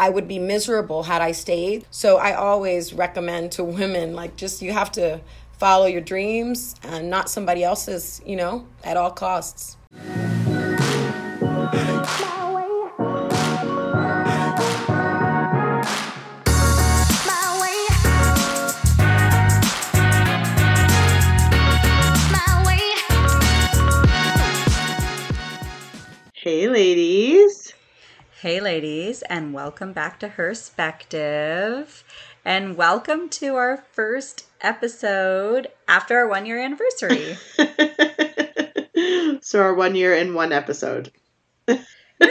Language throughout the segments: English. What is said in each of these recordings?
I would be miserable had I stayed. So I always recommend to women like just you have to follow your dreams and not somebody else's, you know, at all costs. Hey, ladies. Hey, ladies, and welcome back to Perspective. And welcome to our first episode after our one year anniversary. so, our one year in one episode. yeah,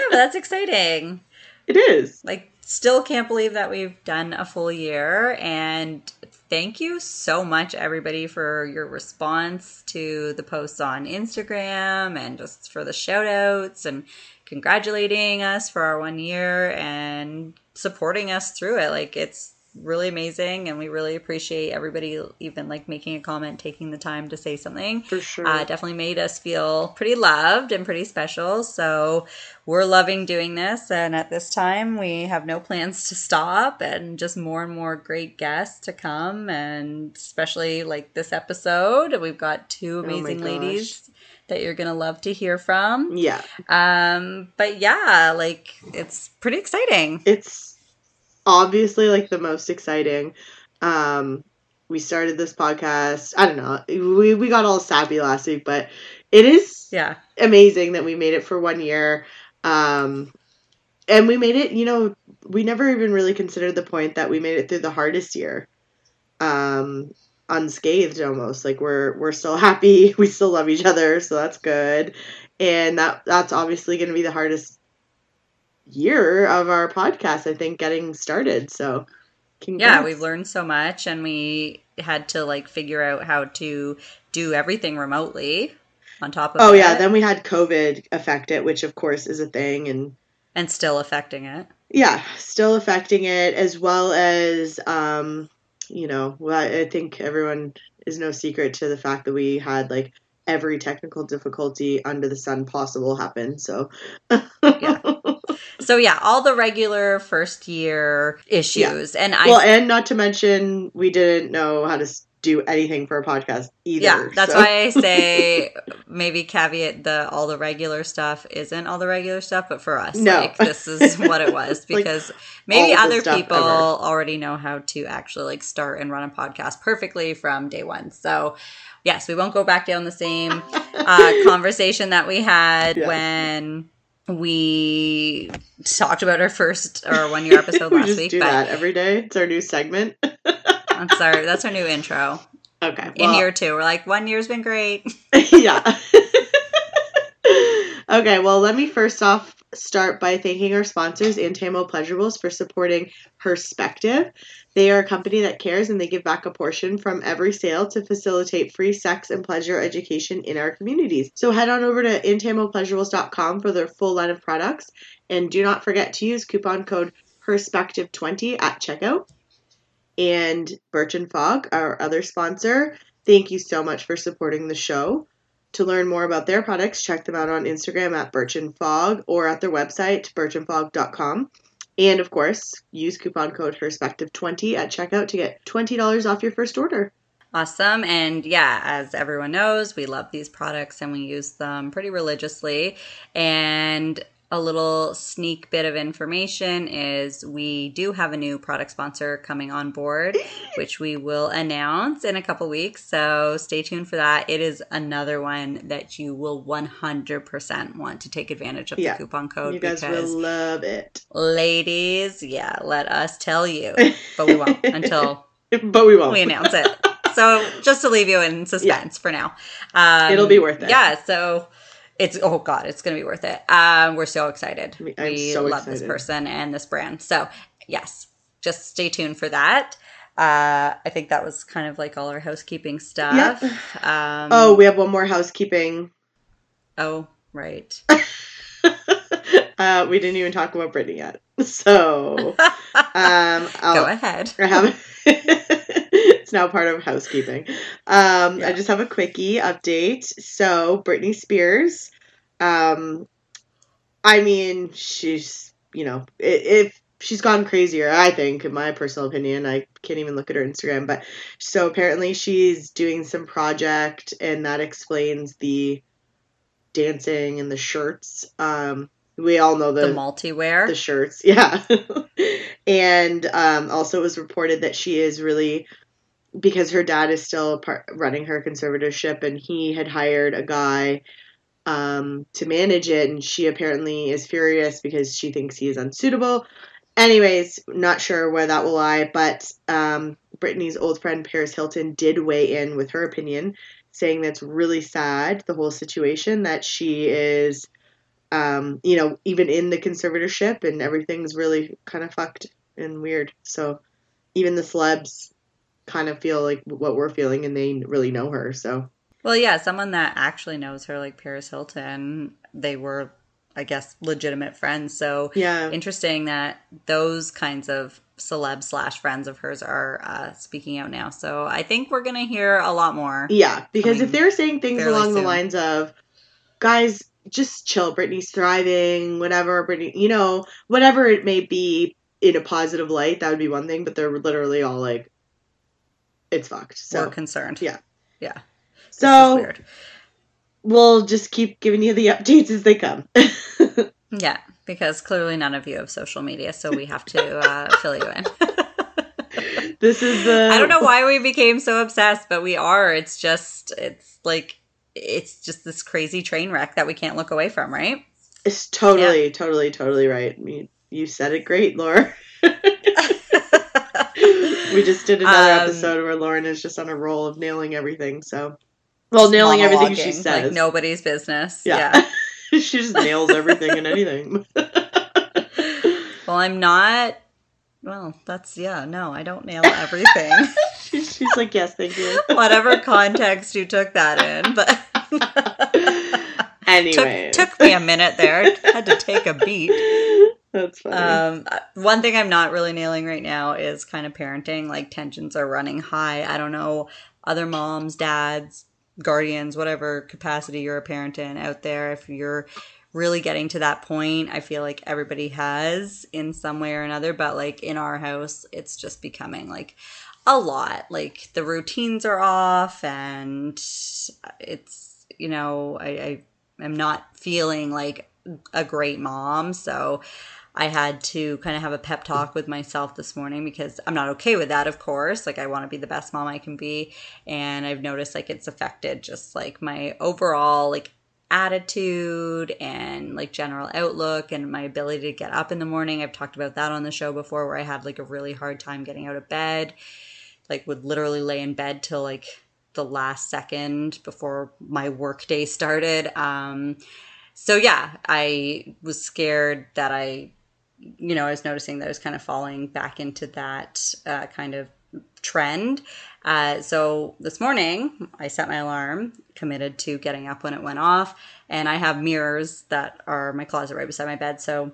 that's exciting. It is. Like, still can't believe that we've done a full year. And thank you so much, everybody, for your response to the posts on Instagram and just for the shout outs and congratulating us for our one year and supporting us through it. Like, it's really amazing and we really appreciate everybody even like making a comment taking the time to say something. For sure. Uh, definitely made us feel pretty loved and pretty special. So we're loving doing this and at this time we have no plans to stop and just more and more great guests to come and especially like this episode we've got two amazing oh ladies that you're gonna love to hear from yeah um but yeah like it's pretty exciting it's obviously like the most exciting. Um, we started this podcast. I don't know. We we got all sappy last week, but it is yeah amazing that we made it for one year. Um, and we made it. You know, we never even really considered the point that we made it through the hardest year. Um, unscathed almost like we're we're still happy we still love each other so that's good and that that's obviously going to be the hardest year of our podcast, I think, getting started. So, congrats. yeah, we've learned so much, and we had to like figure out how to do everything remotely. On top of oh yeah, then we had COVID affect it, which of course is a thing, and and still affecting it. Yeah, still affecting it, as well as um, you know, well, I think everyone is no secret to the fact that we had like every technical difficulty under the sun possible happen. So yeah. So yeah, all the regular first year issues, yeah. and I well, and not to mention we didn't know how to do anything for a podcast either. Yeah, that's so. why I say maybe caveat the all the regular stuff isn't all the regular stuff, but for us, no. like this is what it was because like, maybe other people ever. already know how to actually like start and run a podcast perfectly from day one. So yes, we won't go back down the same uh, conversation that we had yes. when we talked about our first or one year episode last week. Do but that every day. It's our new segment. That's our that's our new intro. Okay. Well, In year two, we're like one year's been great. yeah. okay. Well, let me first off start by thanking our sponsors, Antamo Pleasurables, for supporting Perspective. They are a company that cares and they give back a portion from every sale to facilitate free sex and pleasure education in our communities. So head on over to intamopleasurables.com for their full line of products and do not forget to use coupon code Perspective20 at checkout. And Birch and Fogg, our other sponsor, thank you so much for supporting the show. To learn more about their products, check them out on Instagram at Birch and Fog or at their website, birchandfogg.com. And of course, use coupon code Perspective20 at checkout to get $20 off your first order. Awesome. And yeah, as everyone knows, we love these products and we use them pretty religiously. And a little sneak bit of information is we do have a new product sponsor coming on board, which we will announce in a couple weeks. So stay tuned for that. It is another one that you will 100% want to take advantage of yeah, the coupon code. You guys will love it. Ladies, yeah, let us tell you. But we won't until but we won't. We announce it. So just to leave you in suspense yeah. for now. Um, It'll be worth it. Yeah. So it's oh god, it's gonna be worth it. Um, we're so excited. I'm we so love excited. this person and this brand. So yes, just stay tuned for that. Uh, I think that was kind of like all our housekeeping stuff. Yep. Um, oh, we have one more housekeeping. Oh, right. uh, we didn't even talk about Brittany yet, so um, go ahead. It's now part of housekeeping. Um, yeah. I just have a quickie update. So Britney Spears, um, I mean, she's you know, if she's gone crazier, I think, in my personal opinion. I can't even look at her Instagram, but so apparently she's doing some project and that explains the dancing and the shirts. Um we all know the, the multi-wear the shirts yeah and um, also it was reported that she is really because her dad is still part, running her conservatorship and he had hired a guy um, to manage it and she apparently is furious because she thinks he is unsuitable anyways not sure where that will lie but um, Britney's old friend Paris Hilton did weigh in with her opinion saying that's really sad the whole situation that she is um, you know, even in the conservatorship and everything's really kind of fucked and weird. So even the celebs kind of feel like what we're feeling and they really know her. So well, yeah, someone that actually knows her, like Paris Hilton, they were, I guess, legitimate friends. So yeah, interesting that those kinds of celeb slash friends of hers are uh, speaking out now. So I think we're gonna hear a lot more. Yeah, because if they're saying things along soon. the lines of, guys, just chill. Britney's thriving, whatever. Britney, you know, whatever it may be in a positive light, that would be one thing. But they're literally all like, it's fucked. So We're concerned. Yeah. Yeah. So we'll just keep giving you the updates as they come. yeah, because clearly none of you have social media, so we have to uh, fill you in. this is the. I don't know why we became so obsessed, but we are. It's just, it's like it's just this crazy train wreck that we can't look away from, right? It's totally, yeah. totally, totally right. I mean, you said it great, Laura. We just did another um, episode where Lauren is just on a roll of nailing everything. So, well, nailing everything she says, like nobody's business. Yeah, yeah. she just nails everything and anything. well, I'm not. Well, that's yeah. No, I don't nail everything. she's, she's like, yes, thank you. Whatever context you took that in, but anyway, took, took, me a minute there. Had to take a beat. That's funny. Um, one thing I'm not really nailing right now is kind of parenting. Like tensions are running high. I don't know other moms, dads, guardians, whatever capacity you're a parent in out there. If you're really getting to that point, I feel like everybody has in some way or another. But like in our house, it's just becoming like a lot. Like the routines are off, and it's you know I, I am not feeling like a great mom, so. I had to kind of have a pep talk with myself this morning because I'm not okay with that, of course. Like, I want to be the best mom I can be. And I've noticed like it's affected just like my overall like attitude and like general outlook and my ability to get up in the morning. I've talked about that on the show before where I had like a really hard time getting out of bed like would literally lay in bed till like the last second before my workday started. Um, so yeah, I was scared that I, you know, I was noticing that I was kind of falling back into that uh, kind of trend. Uh, so this morning, I set my alarm, committed to getting up when it went off, and I have mirrors that are my closet right beside my bed. So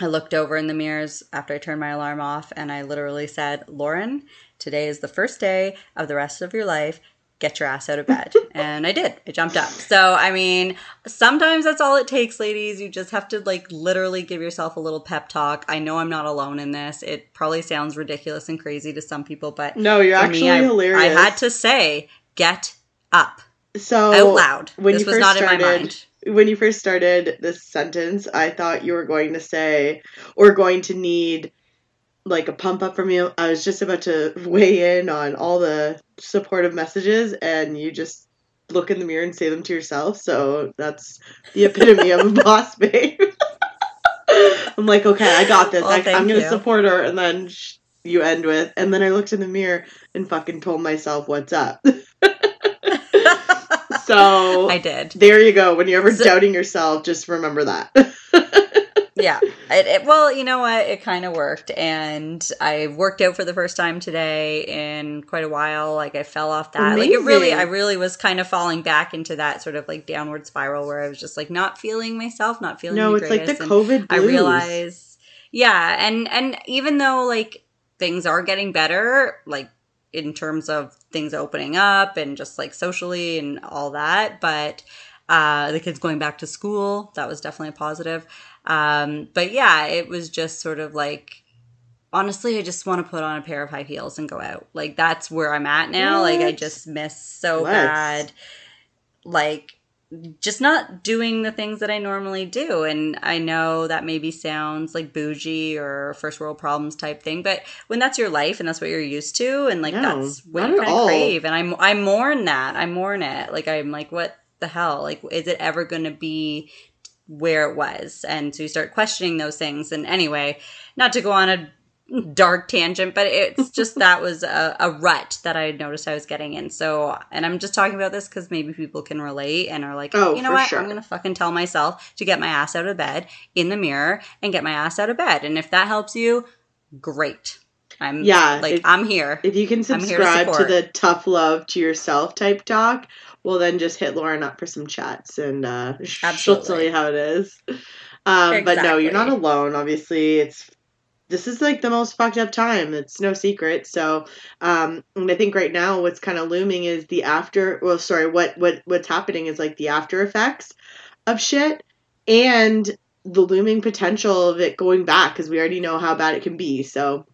I looked over in the mirrors after I turned my alarm off, and I literally said, Lauren, Today is the first day of the rest of your life. Get your ass out of bed. and I did. I jumped up. So, I mean, sometimes that's all it takes, ladies. You just have to, like, literally give yourself a little pep talk. I know I'm not alone in this. It probably sounds ridiculous and crazy to some people, but no, you're actually me, I, hilarious. I had to say, get up. So, out loud. When this was not started, in my mind when you first started this sentence, I thought you were going to say, or going to need like a pump up from you. I was just about to weigh in on all the supportive messages, and you just look in the mirror and say them to yourself. So that's the epitome of a boss babe. I'm like, okay, I got this. Well, I, am going to support her. And then you end with, and then I looked in the mirror and fucking told myself what's up. so I did. There you go. When you're ever so, doubting yourself, just remember that yeah. It, it, well, you know what? It kind of worked. And I worked out for the first time today in quite a while. Like I fell off that. Amazing. Like it really, I really was kind of falling back into that sort of like downward spiral where I was just like not feeling myself, not feeling No, it's like the COVID blues. I realize, yeah. And, and even though like things are getting better, like in terms of things opening up and just like socially and all that, but uh, the kids going back to school, that was definitely a positive. Um, but yeah, it was just sort of like honestly, I just want to put on a pair of high heels and go out. Like that's where I'm at now. What? Like I just miss so Let's. bad. Like just not doing the things that I normally do. And I know that maybe sounds like bougie or first world problems type thing, but when that's your life and that's what you're used to, and like no, that's what you crave, and I'm I mourn that. I mourn it. Like I'm like, what the hell? Like, is it ever going to be where it was? And so you start questioning those things. And anyway, not to go on a dark tangent, but it's just that was a, a, rut that I noticed I was getting in. So, and I'm just talking about this because maybe people can relate and are like, oh, you know what? Sure. I'm going to fucking tell myself to get my ass out of bed in the mirror and get my ass out of bed. And if that helps you, great. I'm yeah, like if, I'm here. If you can subscribe to, to, the tough love to yourself type talk, well then just hit Lauren up for some chats and uh, she'll tell you how it is. Um, exactly. But no, you're not alone. Obviously, it's this is like the most fucked up time. It's no secret. So, um, and I think right now what's kind of looming is the after. Well, sorry, what what what's happening is like the after effects of shit and the looming potential of it going back because we already know how bad it can be. So,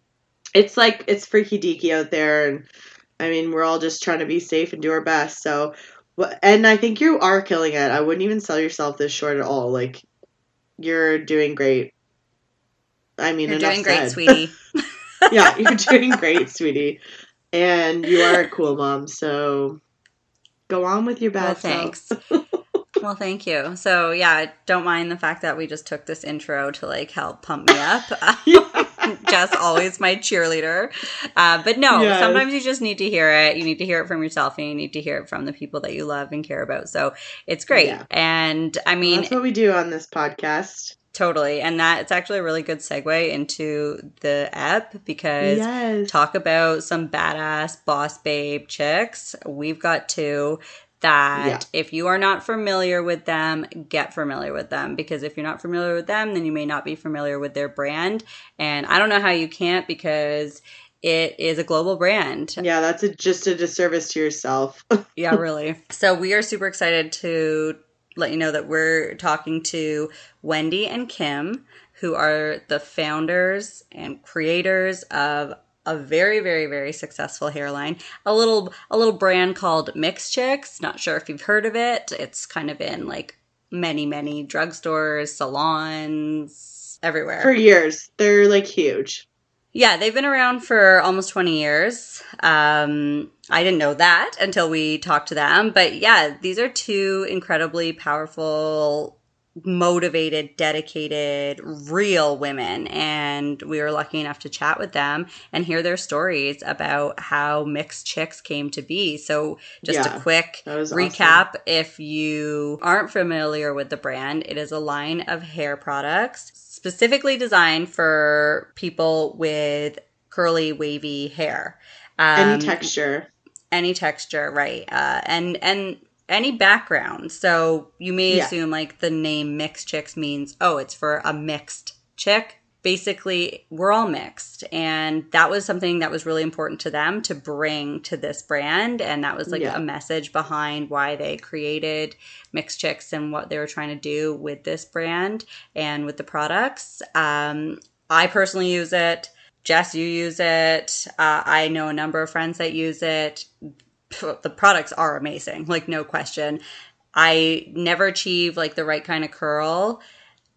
it's like it's freaky deaky out there, and I mean we're all just trying to be safe and do our best. So, and I think you are killing it. I wouldn't even sell yourself this short at all. Like, you're doing great I mean, you're doing great, said. sweetie. yeah, you're doing great, sweetie, and you are a cool mom. So go on with your bad. Well, thanks. well, thank you. So yeah, don't mind the fact that we just took this intro to like help pump me up. Jess always my cheerleader. Uh, but no, yes. sometimes you just need to hear it. You need to hear it from yourself and you need to hear it from the people that you love and care about. So it's great. Yeah. And I mean, that's what we do on this podcast. Totally. And that it's actually a really good segue into the app because yes. talk about some badass boss babe chicks. We've got two that yeah. if you are not familiar with them, get familiar with them because if you're not familiar with them, then you may not be familiar with their brand. And I don't know how you can't because it is a global brand. Yeah, that's a, just a disservice to yourself. yeah, really. So we are super excited to let you know that we're talking to Wendy and Kim, who are the founders and creators of a very very very successful hairline. A little a little brand called Mixed Chicks. Not sure if you've heard of it. It's kind of in like many many drugstores salons everywhere. For years. They're like huge. Yeah, they've been around for almost 20 years. Um, I didn't know that until we talked to them. But yeah, these are two incredibly powerful, motivated, dedicated, real women. And we were lucky enough to chat with them and hear their stories about how Mixed Chicks came to be. So, just yeah, a quick recap awesome. if you aren't familiar with the brand, it is a line of hair products specifically designed for people with curly, wavy hair. Um, any texture. Any texture, right? Uh, and and any background. So you may yeah. assume like the name mixed chicks means oh, it's for a mixed chick. Basically we're all mixed. And that was something that was really important to them to bring to this brand. And that was like yeah. a message behind why they created mixed chicks and what they were trying to do with this brand and with the products. Um, i personally use it. Jess you use it. Uh, i know a number of friends that use it the products are amazing like no question i never achieve like the right kind of curl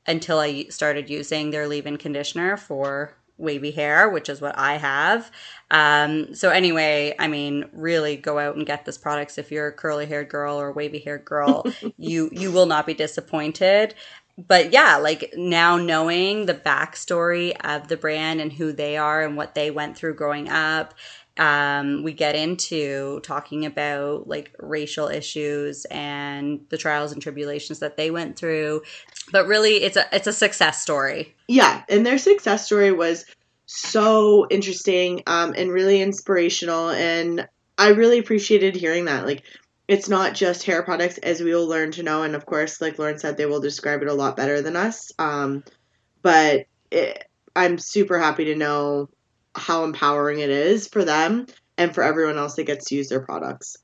until I started using their leave in conditioner for wavy hair, which is what I have. Um, so anyway, I mean, really go out and get this products if you're a curly haired girl or wavy haired girl. you you will not be disappointed. But yeah, like now knowing the backstory of the brand and who they are and what they went through growing up um, we get into talking about like racial issues and the trials and tribulations that they went through. But really it's a it's a success story. Yeah and their success story was so interesting um, and really inspirational and i really appreciated hearing that. Like it's not just hair products as we will learn to know and of course like lauren said they will describe it a lot better than us. Um, but it, i'm super happy to know how empowering it is for them and for everyone else that gets to use their products.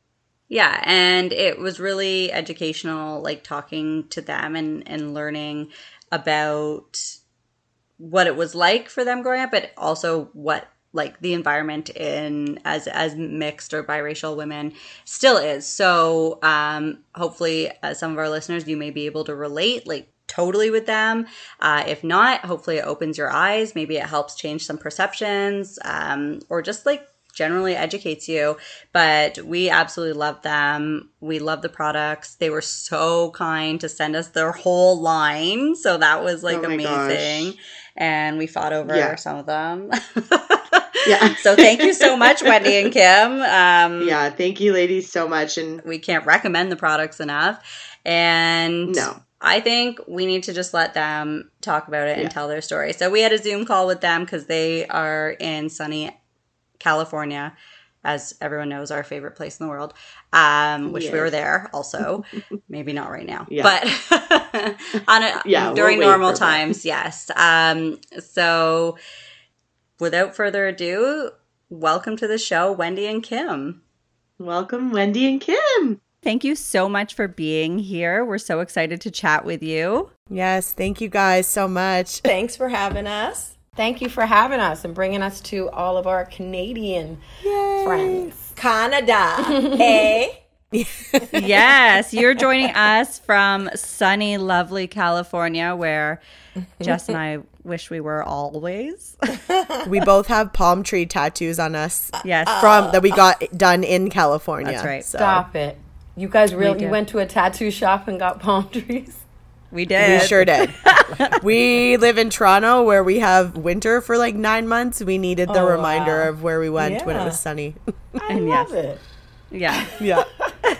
Yeah, and it was really educational, like talking to them and, and learning about what it was like for them growing up, but also what like the environment in as as mixed or biracial women still is. So um, hopefully, uh, some of our listeners, you may be able to relate like totally with them. Uh, if not, hopefully, it opens your eyes. Maybe it helps change some perceptions, um, or just like generally educates you. But we absolutely love them. We love the products. They were so kind to send us their whole line. So that was like oh amazing. Gosh. And we fought over yeah. some of them. Yeah. so thank you so much, Wendy and Kim. Um, yeah, thank you, ladies, so much. And we can't recommend the products enough. And no. I think we need to just let them talk about it yeah. and tell their story. So we had a Zoom call with them because they are in sunny California, as everyone knows, our favorite place in the world. Um, which yes. we were there also. Maybe not right now, yeah. but on a, yeah, during we'll normal times, that. yes. Um, so without further ado, welcome to the show, Wendy and Kim. Welcome, Wendy and Kim. Thank you so much for being here. We're so excited to chat with you. Yes, thank you guys so much. Thanks for having us. Thank you for having us and bringing us to all of our Canadian Yay. friends. Canada. hey. Eh? yes, you're joining us from sunny, lovely California, where Jess and I wish we were always. we both have palm tree tattoos on us. Yes, from that we got done in California. That's right. So. Stop it. You guys really you went to a tattoo shop and got palm trees? We did. We sure did. we live in Toronto where we have winter for like nine months. We needed the oh, reminder wow. of where we went yeah. when it was sunny. I and love yes. it. Yeah. Yeah.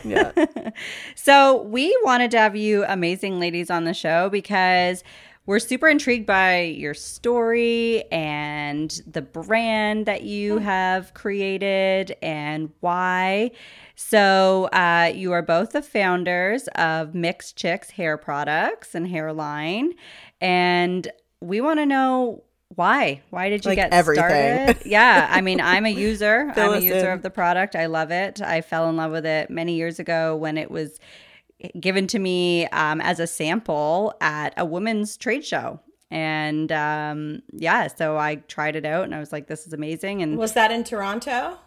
Yeah. so we wanted to have you amazing ladies on the show because we're super intrigued by your story and the brand that you have created and why. So, uh, you are both the founders of Mixed Chicks Hair Products and Hairline. And we want to know why why did you like get everything. started yeah i mean i'm a user i'm a user in. of the product i love it i fell in love with it many years ago when it was given to me um, as a sample at a women's trade show. And um, yeah, so I tried it out and I was like, this is amazing. And was that in Toronto?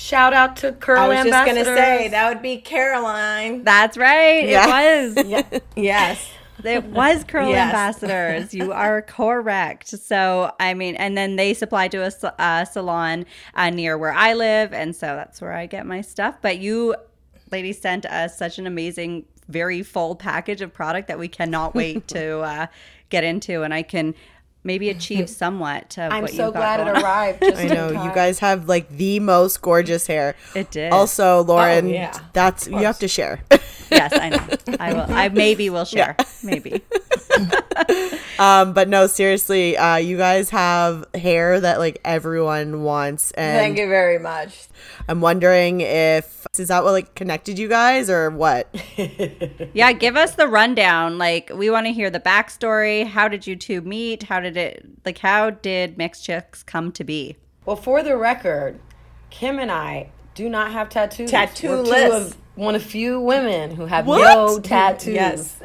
Shout out to Curl Ambassadors. I was just going to say that would be Caroline. That's right. Yeah. It was. yeah. Yes. It was Curl yes. Ambassadors. You are correct. So, I mean, and then they supply to a uh, salon uh, near where I live. And so that's where I get my stuff. But you lady sent us such an amazing, very full package of product that we cannot wait to uh, get into. And I can maybe achieve somewhat of I'm what so glad it arrived. I know you guys have like the most gorgeous hair. It did. Also, Lauren, oh, yeah. that's you have to share. yes, I know. I will. I maybe will share. Yeah. Maybe. um, but no, seriously, uh, you guys have hair that like everyone wants. And Thank you very much. I'm wondering if is that what like connected you guys or what? yeah, give us the rundown. Like we want to hear the backstory. How did you two meet? How did it like how did Mixed Chicks come to be? Well, for the record, Kim and I do not have tattoos. Tattooless. One of few women who have what? no tattoos. Yes.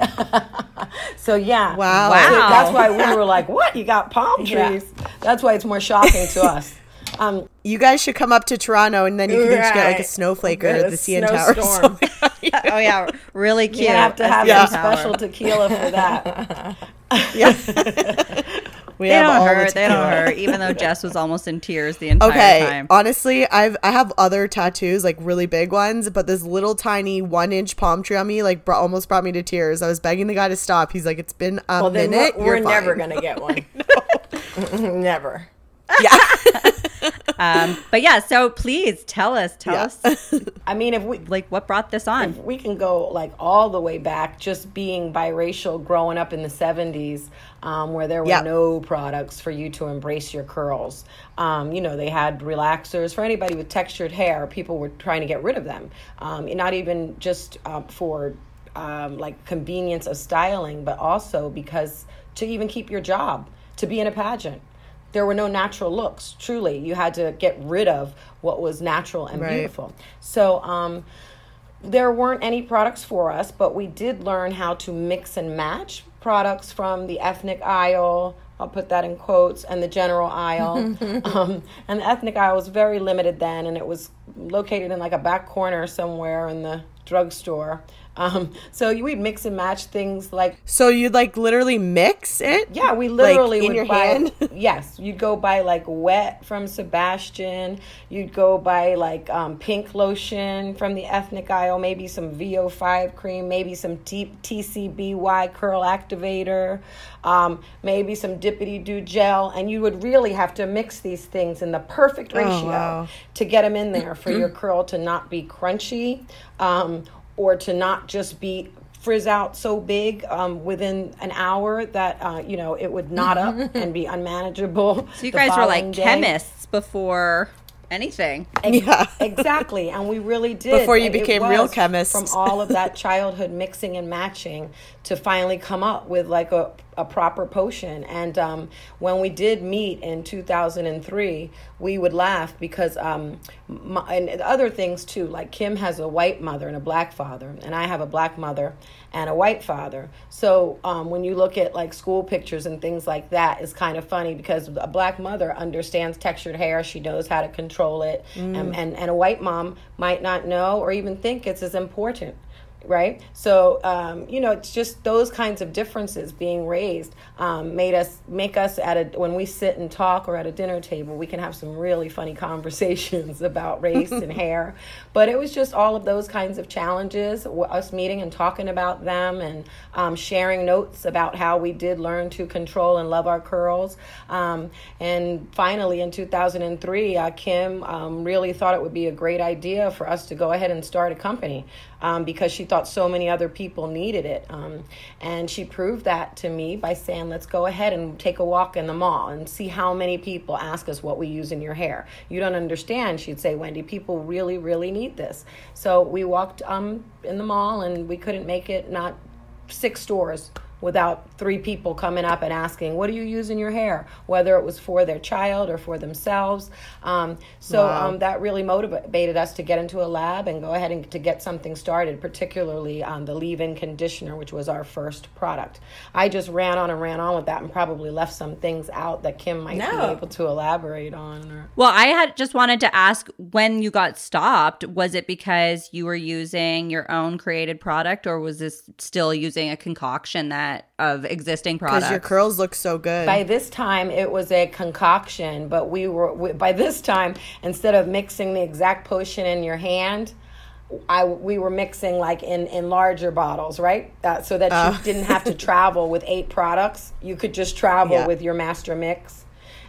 so yeah. Wow. Wow. So that's why we were like, "What? You got palm trees?" Yeah. That's why it's more shocking to us. Um, you guys should come up to Toronto and then you can right. just get like a snowflake or the CN Tower. oh yeah, really cute. You have to have yeah. some special tequila for that. yeah. We they don't hurt. The they don't hurt. Even though Jess was almost in tears the entire okay, time. Honestly, I've I have other tattoos, like really big ones, but this little tiny one inch palm tree on me, like brought, almost brought me to tears. I was begging the guy to stop. He's like, "It's been a well, minute. We're, we're never gonna get one. never." Yeah. um, but yeah, so please tell us, tell yeah. us. I mean, if we like, what brought this on? we can go like all the way back, just being biracial, growing up in the '70s, um, where there were yep. no products for you to embrace your curls. Um, you know, they had relaxers for anybody with textured hair. People were trying to get rid of them, um, not even just uh, for um, like convenience of styling, but also because to even keep your job, to be in a pageant there were no natural looks. Truly, you had to get rid of what was natural and right. beautiful. So, um, there weren't any products for us, but we did learn how to mix and match products from the ethnic aisle. I'll put that in quotes, and the general aisle. um, and the ethnic aisle was very limited then, and it was located in like a back corner somewhere in the drugstore. Um, so we'd mix and match things like. So you'd like literally mix it? Yeah, we literally like in your buy, hand. yes, you'd go buy like wet from Sebastian. You'd go buy like um, pink lotion from the ethnic aisle, maybe some VO5 cream, maybe some T- TCBY curl activator, um, maybe some Dippity Doo gel, and you would really have to mix these things in the perfect oh, ratio oh, wow. to get them in there for your curl to not be crunchy. Or to not just be frizz out so big um, within an hour that uh, you know it would knot up and be unmanageable. So you guys were like day. chemists before anything. yeah, exactly. And we really did before you became real chemists from all of that childhood mixing and matching to finally come up with like a a proper potion. And um, when we did meet in 2003, we would laugh because, um, my, and other things too, like Kim has a white mother and a black father, and I have a black mother and a white father. So um, when you look at like school pictures and things like that, it's kind of funny because a black mother understands textured hair, she knows how to control it, mm. and, and, and a white mom might not know or even think it's as important right? So um, you know, it's just those kinds of differences being raised um, made us make us at a when we sit and talk or at a dinner table, we can have some really funny conversations about race and hair. But it was just all of those kinds of challenges, us meeting and talking about them, and um, sharing notes about how we did learn to control and love our curls. Um, and finally, in 2003, uh, Kim um, really thought it would be a great idea for us to go ahead and start a company um, because she thought so many other people needed it. Um, and she proved that to me by saying, let's go ahead and take a walk in the mall and see how many people ask us what we use in your hair. You don't understand, she'd say, Wendy, people really, really need this. So we walked um, in the mall and we couldn't make it, not six stores without three people coming up and asking, What do you use in your hair? Whether it was for their child or for themselves. Um, so wow. um, that really motivated us to get into a lab and go ahead and to get something started, particularly on the leave in conditioner, which was our first product. I just ran on and ran on with that and probably left some things out that Kim might no. be able to elaborate on. Or... Well, I had just wanted to ask when you got stopped, was it because you were using your own created product or was this still using a concoction that? Of existing products. Because your curls look so good. By this time, it was a concoction, but we were we, by this time instead of mixing the exact potion in your hand. I we were mixing like in in larger bottles, right? Uh, so that you oh. didn't have to travel with eight products. You could just travel yeah. with your master mix.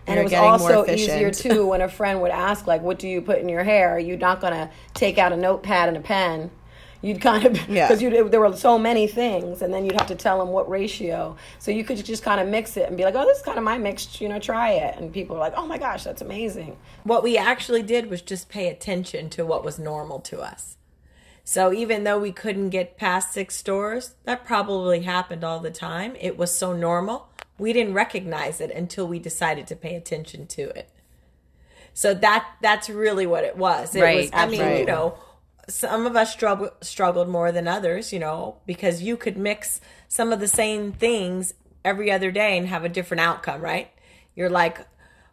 And You're it was also easier too when a friend would ask, like, "What do you put in your hair?" You're not gonna take out a notepad and a pen You'd kind of because yeah. there were so many things, and then you'd have to tell them what ratio. So you could just kind of mix it and be like, "Oh, this is kind of my mix. You know, try it." And people are like, "Oh my gosh, that's amazing." What we actually did was just pay attention to what was normal to us. So even though we couldn't get past six stores, that probably happened all the time. It was so normal. We didn't recognize it until we decided to pay attention to it. So that that's really what it was. It right. was I mean, right. you know, some of us struggled struggled more than others, you know, because you could mix some of the same things every other day and have a different outcome, right? You're like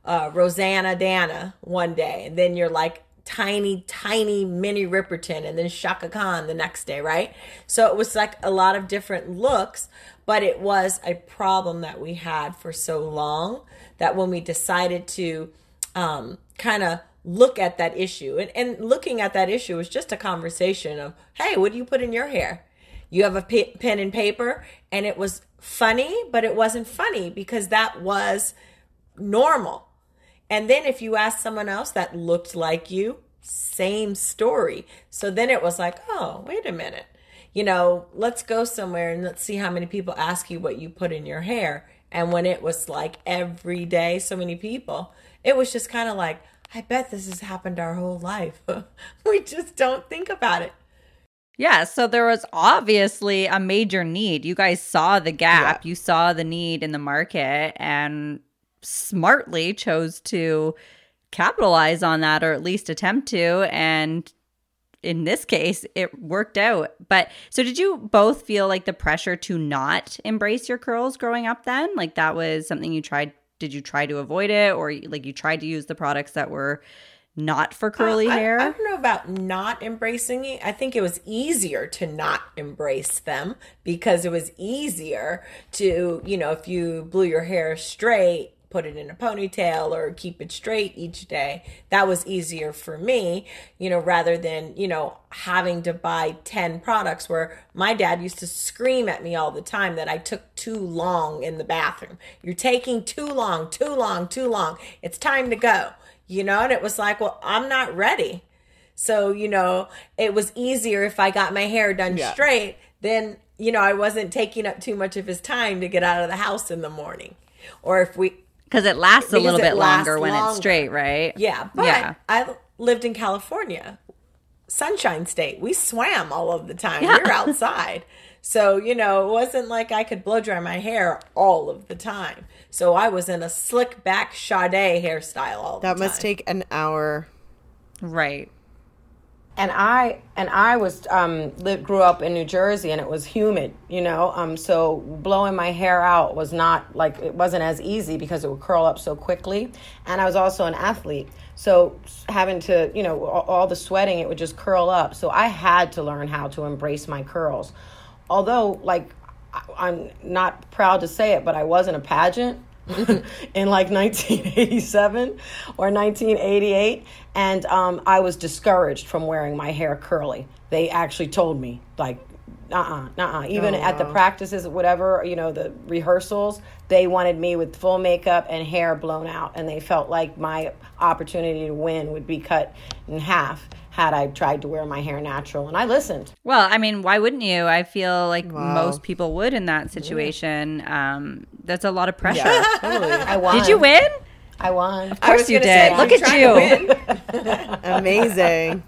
uh, Rosanna Dana one day, and then you're like tiny, tiny Minnie Riperton, and then Chaka Khan the next day, right? So it was like a lot of different looks, but it was a problem that we had for so long that when we decided to um, kind of look at that issue. And, and looking at that issue was just a conversation of, hey, what do you put in your hair? You have a p- pen and paper. And it was funny, but it wasn't funny because that was normal. And then if you ask someone else that looked like you, same story. So then it was like, oh, wait a minute. You know, let's go somewhere and let's see how many people ask you what you put in your hair. And when it was like every day, so many people, it was just kind of like, I bet this has happened our whole life. we just don't think about it. Yeah, so there was obviously a major need. You guys saw the gap, yeah. you saw the need in the market, and smartly chose to capitalize on that or at least attempt to. And in this case, it worked out. But so did you both feel like the pressure to not embrace your curls growing up then? Like that was something you tried did you try to avoid it or like you tried to use the products that were not for curly uh, hair? I, I, don't know about not embracing it. I think it was easier to not embrace them because it was easier to, you know, if you blew your hair straight, put it in a ponytail or keep it straight each day. That was easier for me, you know, rather than, you know, having to buy 10 products where my dad used to scream at me all the time that I took too long in the bathroom. You're taking too long, too long, too long. It's time to go you know? And it was like, well, I'm not ready. So, you know, it was easier if I got my hair done yeah. straight, then, you know, I wasn't taking up too much of his time to get out of the house in the morning. Or if we. Because it lasts a little bit longer when longer. it's straight, right? Yeah. But yeah. I lived in California, Sunshine State. We swam all of the time. Yeah. We were outside. So, you know, it wasn't like I could blow dry my hair all of the time. So I was in a slick back Sade hairstyle all that the must take an hour. Right. And I and I was um lived, grew up in New Jersey and it was humid, you know. Um so blowing my hair out was not like it wasn't as easy because it would curl up so quickly. And I was also an athlete. So having to, you know, all, all the sweating it would just curl up. So I had to learn how to embrace my curls. Although like I'm not proud to say it, but I wasn't a pageant in like 1987 or 1988, and um, I was discouraged from wearing my hair curly. They actually told me, like, uh uh-uh, uh, uh Even oh, at the practices, whatever, you know, the rehearsals, they wanted me with full makeup and hair blown out, and they felt like my opportunity to win would be cut in half had I tried to wear my hair natural. And I listened. Well, I mean, why wouldn't you? I feel like wow. most people would in that situation. Yeah. Um, that's a lot of pressure. Yeah, totally. I won. Did you win? I won. Of course you did. Say, Look at you. Amazing.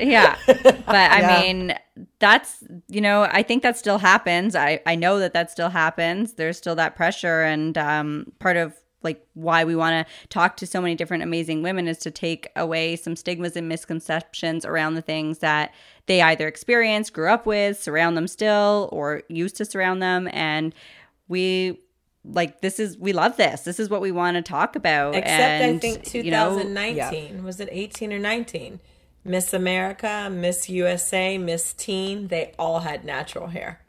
Yeah. But I yeah. mean, that's, you know, I think that still happens. I, I know that that still happens. There's still that pressure. And um, part of like why we want to talk to so many different amazing women is to take away some stigmas and misconceptions around the things that they either experienced, grew up with, surround them still, or used to surround them. And we like this is we love this. This is what we want to talk about. Except and, I think 2019 you know, was it 18 or 19? Miss America, Miss USA, Miss Teen, they all had natural hair.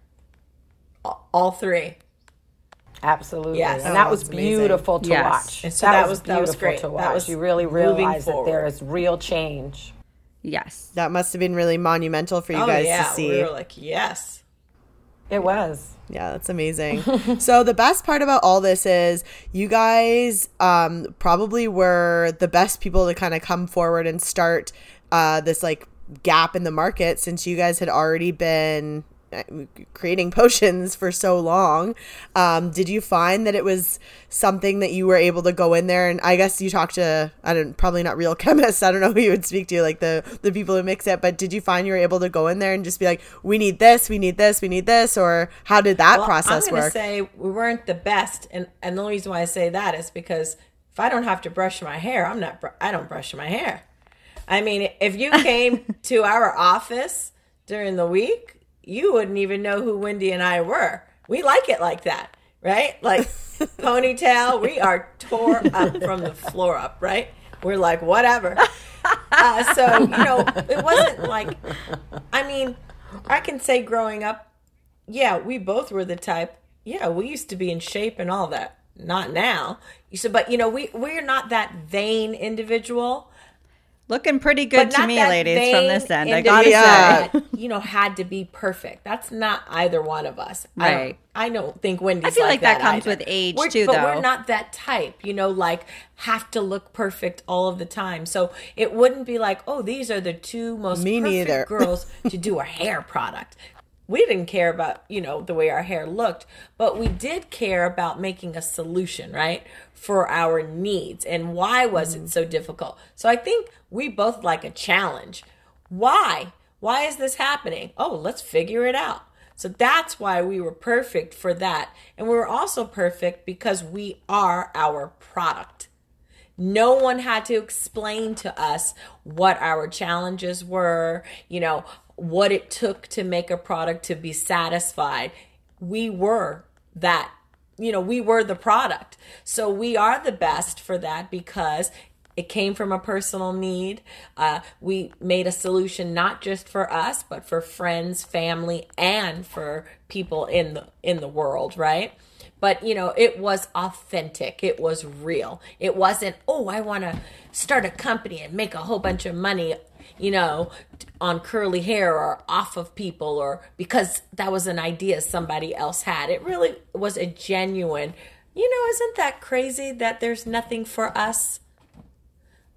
All three. Absolutely. Yes. And that oh, was beautiful to yes. watch. And so that, that was, that was great. To watch. That was you really realize that there is real change. Yes. That must have been really monumental for you oh, guys yeah. to see. We were like, yes. It was. Yeah, that's amazing. so the best part about all this is you guys um, probably were the best people to kind of come forward and start uh, this like gap in the market since you guys had already been creating potions for so long. Um, did you find that it was something that you were able to go in there and I guess you talked to I don't probably not real chemists. I don't know who you would speak to, like the the people who mix it. But did you find you were able to go in there and just be like, we need this, we need this, we need this, or how did that well, process I'm gonna work? Say we weren't the best, and and the only reason why I say that is because if I don't have to brush my hair, I'm not. I don't brush my hair. I mean, if you came to our office during the week, you wouldn't even know who Wendy and I were. We like it like that, right? Like ponytail, we are tore up from the floor up, right? We're like, whatever. Uh, so, you know, it wasn't like, I mean, I can say growing up, yeah, we both were the type, yeah, we used to be in shape and all that. Not now. You said, but you know, we we're not that vain individual Looking pretty good to me, ladies, from this end. I gotta yeah. say, you know, had to be perfect. That's not either one of us. Right. I don't, I don't think Wendy's. I feel like, like that, comes either. with age we're, too, but though. we're not that type. You know, like have to look perfect all of the time. So it wouldn't be like, oh, these are the two most me perfect neither. girls to do a hair product we didn't care about you know the way our hair looked but we did care about making a solution right for our needs. And why was mm-hmm. it so difficult? So i think we both like a challenge. Why? Why is this happening? Oh let's figure it out. So that's why we were perfect for that. And we were also perfect because we are our product. No one had to explain to us what our challenges were, you know, what it took to make a product to be satisfied. We were that you know, we were the product. So we are the best for that because it came from a personal need. Uh, we made a solution not just for us, but for friends, family, and for people in the in the world, right? But you know, it was authentic. It was real. It wasn't, oh, I want to start a company and make a whole bunch of money you know, on curly hair or off of people or because that was an idea somebody else had. It really was a genuine, you know, isn't that crazy that there's nothing for us?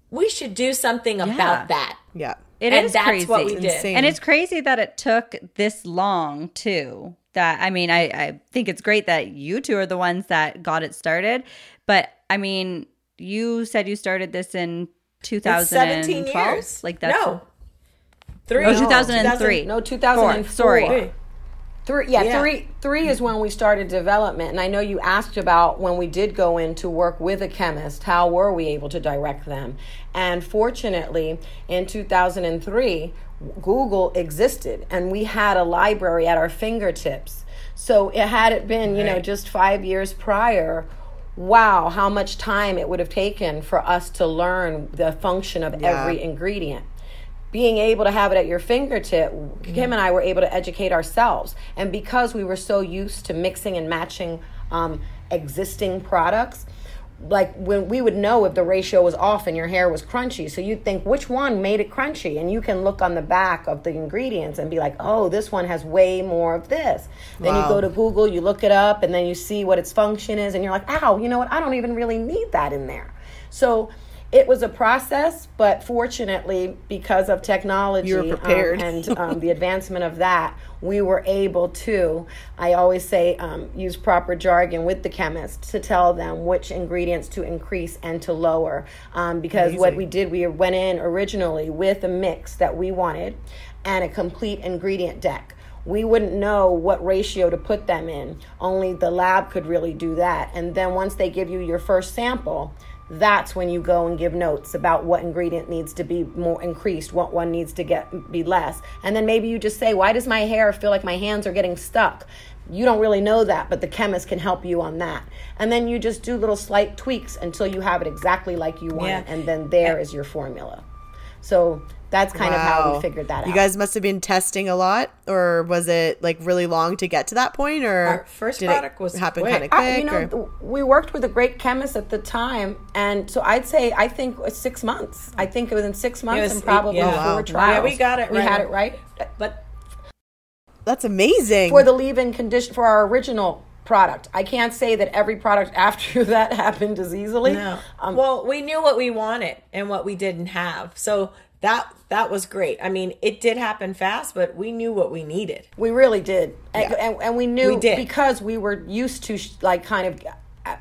We should do something about yeah. that. Yeah. It and is crazy. And it's crazy that it took this long too. That I mean, I, I think it's great that you two are the ones that got it started. But I mean, you said you started this in 2012 years. like that's no. Three. No, 2003 no 2004 sorry Three, yeah, yeah, three, three is when we started development, and I know you asked about when we did go in to work with a chemist. How were we able to direct them? And fortunately, in 2003, Google existed, and we had a library at our fingertips. So it had it been, you know, just five years prior, wow, how much time it would have taken for us to learn the function of yeah. every ingredient. Being able to have it at your fingertip, mm-hmm. Kim and I were able to educate ourselves. And because we were so used to mixing and matching um, existing products, like when we would know if the ratio was off and your hair was crunchy. So you'd think which one made it crunchy? And you can look on the back of the ingredients and be like oh this one has way more of this. Then wow. you go to google you look it up and then you see what its function is and you're like ow you know what? I don't even really need that in there. So it was a process, but fortunately, because of technology um, and um, the advancement of that, we were able to, I always say, um, use proper jargon with the chemist to tell them which ingredients to increase and to lower. Um, because Amazing. what we did, we went in originally with a mix that we wanted and a complete ingredient deck we wouldn't know what ratio to put them in. Only the lab could really do that. And then once they give you your first sample, that's when you go and give notes about what ingredient needs to be more increased, what one needs to get be less. And then maybe you just say, "Why does my hair feel like my hands are getting stuck?" You don't really know that, but the chemist can help you on that. And then you just do little slight tweaks until you have it exactly like you want, yeah. and then there is your formula. So that's kind wow. of how we figured that you out. You guys must have been testing a lot, or was it like really long to get to that point? Or our first product was happen kind of quick. You know, we worked with a great chemist at the time, and so I'd say I think six months. I think within six months was, and probably yeah. four trials. Yeah, we got it. We had it right, but that's amazing for the leave-in condition for our original product. I can't say that every product after that happened as easily. No. Um, well, we knew what we wanted and what we didn't have. So that that was great. I mean, it did happen fast, but we knew what we needed. We really did, and, yeah. and, and, we knew we because we were used to like kind of.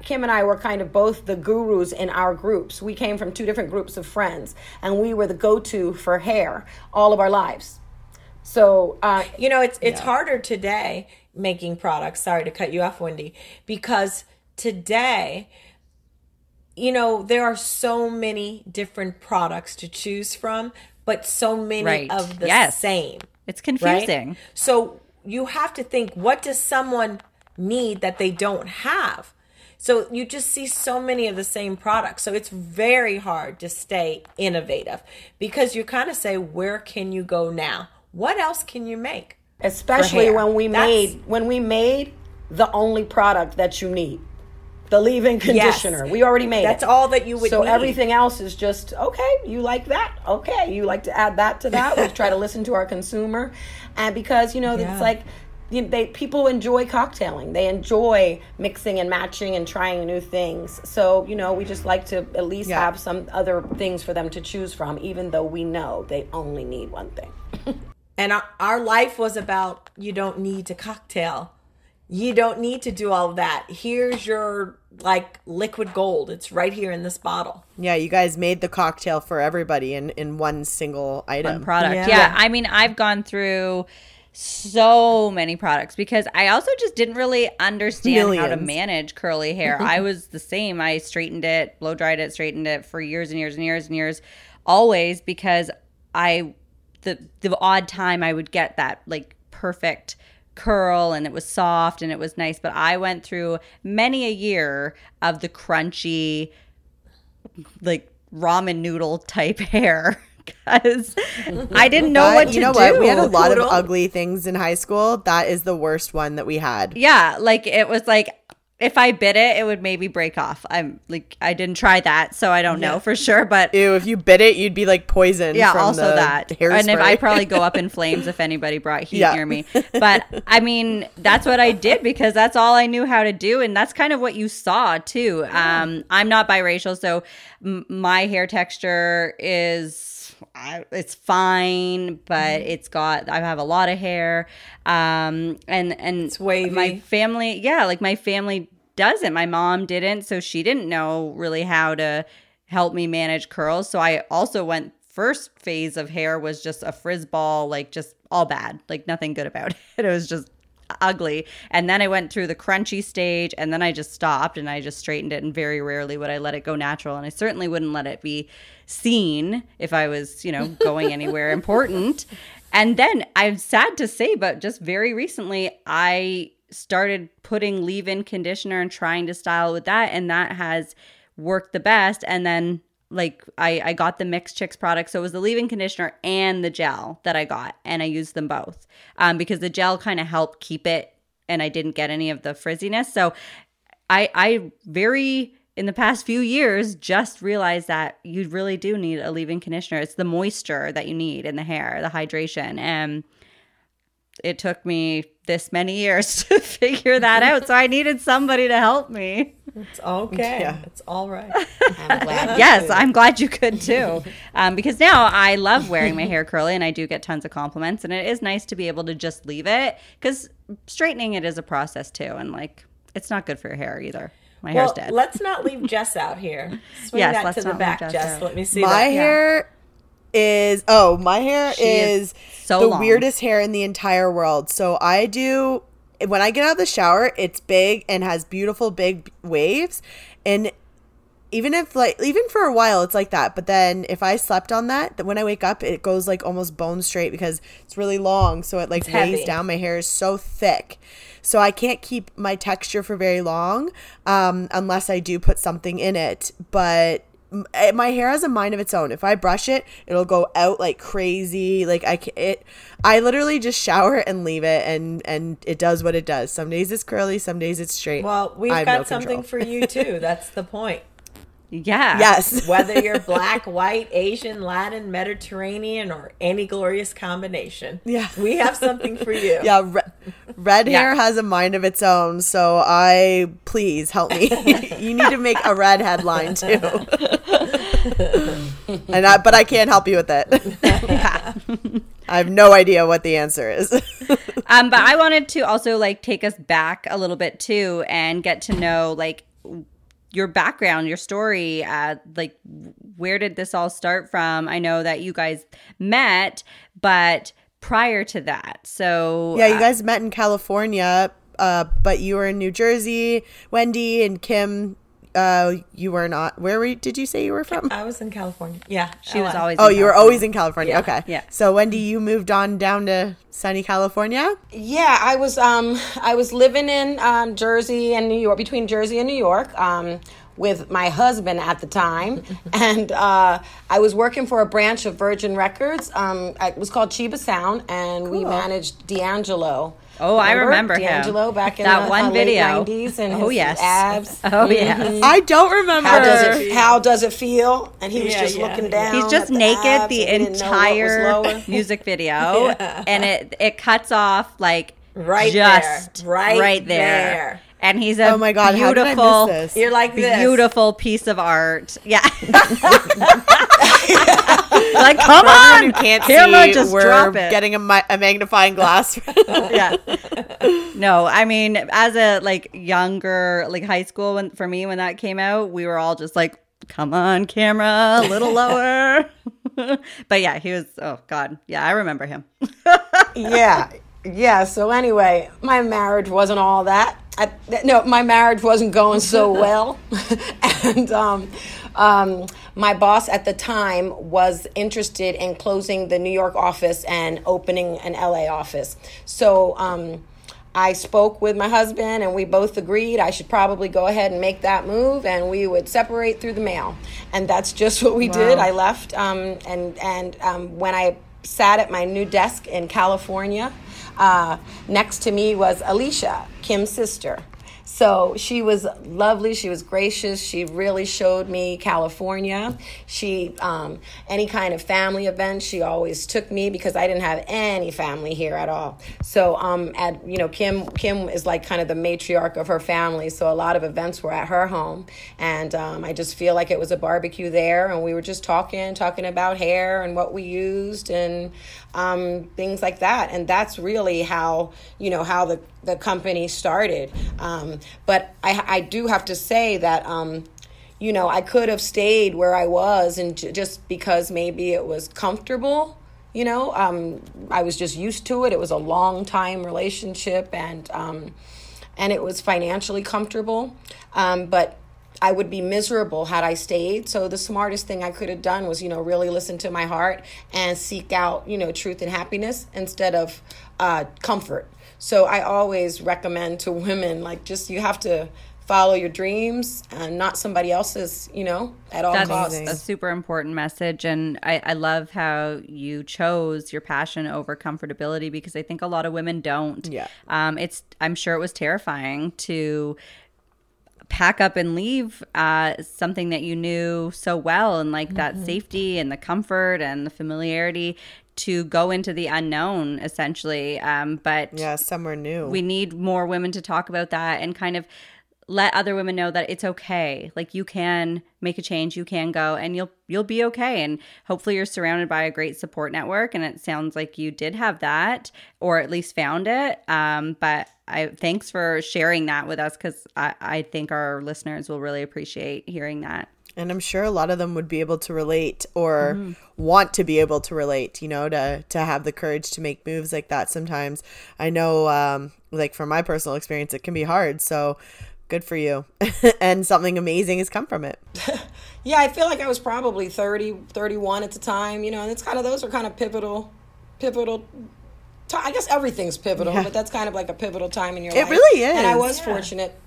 Kim and I were kind of both the gurus in our groups. We came from two different groups of friends, and we were the go-to for hair all of our lives. So uh, you know, it's it's yeah. harder today making products. Sorry to cut you off, Wendy, because today you know, there are so many different products to choose from, but so many right. of the yes. same. It's confusing. Right? So you have to think what does someone need that they don't have? So you just see so many of the same products. So it's very hard to stay innovative because you kind of say, where can you go now? What else can you make? Especially when we That's, made when we made the only product that you need the leave-in conditioner. Yes. We already made That's it. all that you would. So need. everything else is just okay. You like that? Okay, you like to add that to that. we try to listen to our consumer, and because you know yeah. it's like. You know, they people enjoy cocktailing. They enjoy mixing and matching and trying new things. So you know, we just like to at least yeah. have some other things for them to choose from, even though we know they only need one thing. and our, our life was about you don't need to cocktail you don't need to do all of that. Here's your like liquid gold. It's right here in this bottle. Yeah, you guys made the cocktail for everybody in in one single item. One product. Yeah. yeah. I mean, I've gone through so many products because I also just didn't really understand Millions. how to manage curly hair. I was the same. I straightened it, blow dried it, straightened it for years and years and years and years, always because I the the odd time I would get that like perfect curl and it was soft and it was nice. But I went through many a year of the crunchy, like ramen noodle type hair because I didn't know what you know do. What? We had a lot Poodle. of ugly things in high school. That is the worst one that we had. Yeah, like it was like if I bit it, it would maybe break off. I'm like, I didn't try that, so I don't yeah. know for sure. But ew, if you bit it, you'd be like poisoned. Yeah, also that. And if I probably go up in flames if anybody brought heat yeah. near me. But I mean, that's what I did because that's all I knew how to do, and that's kind of what you saw too. Um, I'm not biracial, so m- my hair texture is I, it's fine, but mm-hmm. it's got I have a lot of hair, um, and and it's wavy. My family, yeah, like my family doesn't. My mom didn't, so she didn't know really how to help me manage curls. So I also went first phase of hair was just a frizz ball, like just all bad, like nothing good about it. It was just ugly. And then I went through the crunchy stage and then I just stopped and I just straightened it. And very rarely would I let it go natural. And I certainly wouldn't let it be seen if I was, you know, going anywhere important. And then I'm sad to say, but just very recently, I started putting leave in conditioner and trying to style with that. And that has worked the best. And then like I, I got the mixed Chicks product. So it was the leave-in conditioner and the gel that I got. And I used them both um, because the gel kind of helped keep it and I didn't get any of the frizziness. So I I very in the past few years just realized that you really do need a leave-in conditioner. It's the moisture that you need in the hair, the hydration. And it took me this many years to figure that out. So I needed somebody to help me. It's okay. Yeah. It's all right. I'm glad. yes, I'm glad you could too. Um, because now I love wearing my hair curly and I do get tons of compliments. And it is nice to be able to just leave it because straightening it is a process too. And like, it's not good for your hair either. My well, hair's dead. Let's not leave Jess out here. Swing yes, that to the back, Jess. Jess. Let me see. My that. hair is oh my hair is, is, so the long. weirdest hair in the entire world. So I do when I get out of the shower, it's big and has beautiful big waves, and even if like even for a while it's like that. But then if i slept on that that when i wake up it goes like almost bone straight because it's really long. So it like it's weighs heavy. down. My hair is so thick. So i can't keep my texture for very long um, unless i do put something in it. But my hair has a mind of its own. If I brush it, it'll go out like crazy. Like I it I literally just shower and leave it and and it does what it does. Some days it's curly, some days it's straight. Well, we've got no something for you too. That's the point. Yeah. Yes. Whether you're black, white, Asian, Latin, Mediterranean, or any glorious combination. Yeah. We have something for you. Yeah. Re- red yeah. hair has a mind of its own. So I, please help me. you need to make a red headline too. and I, but I can't help you with it. I have no idea what the answer is. um, but I wanted to also like take us back a little bit too and get to know like your background, your story, uh, like where did this all start from? I know that you guys met, but prior to that, so yeah, you uh, guys met in California, uh, but you were in New Jersey. Wendy and Kim uh, you were not. Where were, did you say you were from? I was in California. Yeah, she was always. Oh, you were always in California. Yeah. Okay. Yeah. So Wendy, you moved on down to sunny California. Yeah, I was. Um, I was living in um, Jersey and New York, between Jersey and New York. Um, with my husband at the time, and uh, I was working for a branch of Virgin Records. Um, it was called Chiba Sound, and cool. we managed D'Angelo. Oh, remember? I remember D'Angelo him. back in that the one uh, video. Late 90s and oh yes, abs. Oh mm-hmm. yes. I don't remember. How does it? How does it feel? And he was yeah, just yeah. looking down. He's just naked the entire music video, yeah. and it it cuts off like right just there. right, right there. there and he's a oh my god, beautiful, You're like this. beautiful piece of art. Yeah, like come on, you can't camera, see, just we're drop it. Getting a, ma- a magnifying glass. yeah. No, I mean, as a like younger, like high school, when for me when that came out, we were all just like, come on, camera, a little lower. but yeah, he was. Oh god, yeah, I remember him. yeah yeah. So anyway, my marriage wasn't all that. I, no, my marriage wasn't going so well, and um, um, my boss at the time was interested in closing the New York office and opening an LA office. So um, I spoke with my husband, and we both agreed I should probably go ahead and make that move, and we would separate through the mail. And that's just what we wow. did. I left, um, and and um, when I sat at my new desk in California, uh, next to me was Alicia, Kim's sister. So she was lovely. She was gracious. She really showed me California. She, um, any kind of family event, she always took me because I didn't have any family here at all. So, um, at, you know, Kim, Kim is like kind of the matriarch of her family. So a lot of events were at her home. And, um, I just feel like it was a barbecue there. And we were just talking, talking about hair and what we used and, um, things like that. And that's really how, you know, how the, the company started. Um, but I, I do have to say that, um, you know, I could have stayed where I was and just because maybe it was comfortable. You know, um, I was just used to it. It was a long time relationship, and um, and it was financially comfortable. Um, but I would be miserable had I stayed. So the smartest thing I could have done was, you know, really listen to my heart and seek out, you know, truth and happiness instead of uh, comfort. So I always recommend to women, like, just you have to follow your dreams and not somebody else's, you know, at all That's costs. a super important message. And I, I love how you chose your passion over comfortability because I think a lot of women don't. Yeah. Um, it's, I'm sure it was terrifying to pack up and leave uh, something that you knew so well and like mm-hmm. that safety and the comfort and the familiarity to go into the unknown essentially um, but yeah somewhere new. we need more women to talk about that and kind of let other women know that it's okay. Like you can make a change you can go and you'll you'll be okay. And hopefully you're surrounded by a great support network and it sounds like you did have that or at least found it um, but i thanks for sharing that with us because I, I think our listeners will really appreciate hearing that. And i'm sure a lot of them would be able to relate or mm-hmm. want to be able to relate you know to to have the courage to make moves like that sometimes. I know um like from my personal experience it can be hard so good for you. And something amazing has come from it. Yeah i feel like i was probably 30 31 at the time you know and it's kind of those are kind of pivotal pivotal t- i guess everything's pivotal yeah. but that's kind of like a pivotal time in your it life it really is and i was yeah. fortunate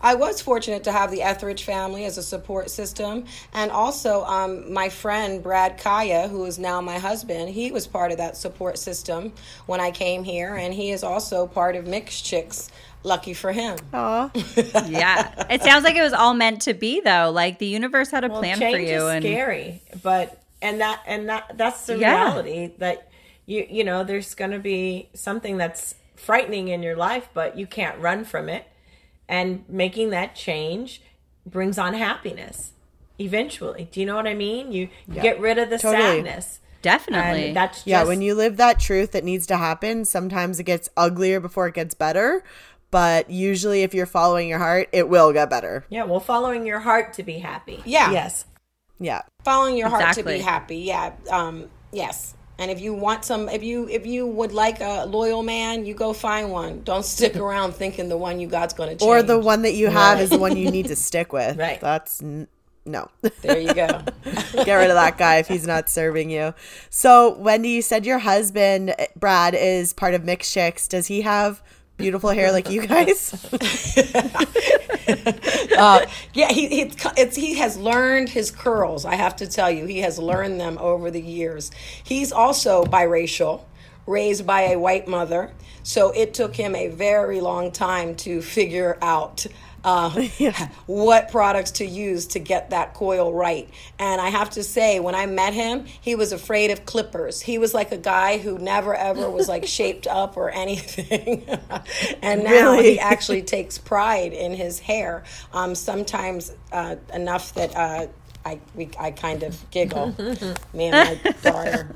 I was fortunate to have the Etheridge family as a support system. And also, um, my friend Brad Kaya, who is now my husband, he was part of that support system when I came here. And he is also part of Mixed Chicks Lucky for him. Aw. yeah. It sounds like it was all meant to be though. Like the universe had a well, plan for you. and scary. But and that and that that's the yeah. reality that you you know, there's gonna be something that's frightening in your life, but you can't run from it. And making that change brings on happiness eventually. Do you know what I mean? You, you yeah. get rid of the totally. sadness. Definitely. And that's just, yeah, when you live that truth that needs to happen, sometimes it gets uglier before it gets better but usually if you're following your heart, it will get better. Yeah, well, following your heart to be happy. Yeah. Yes. Yeah. Following your heart to be happy. Yeah. Um, yes. And if you want some, if you if you would like a loyal man, you go find one. Don't stick around thinking the one you got's going to change. Or the one that you have right. is the one you need to stick with. Right. That's n- no. There you go. Get rid of that guy if he's not serving you. So, Wendy, you said your husband eh, Brad is part of Mixed Chicks. Does he have beautiful hair like you guys? uh, yeah, he it's, he has learned his curls. I have to tell you, he has learned them over the years. He's also biracial, raised by a white mother, so it took him a very long time to figure out uh, yeah. what products to use to get that coil right. And I have to say, when I met him, he was afraid of clippers. He was like a guy who never ever was like shaped up or anything. and now really? he actually takes pride in his hair. Um, sometimes uh, enough that. Uh, I we I kind of giggle, me and my daughter,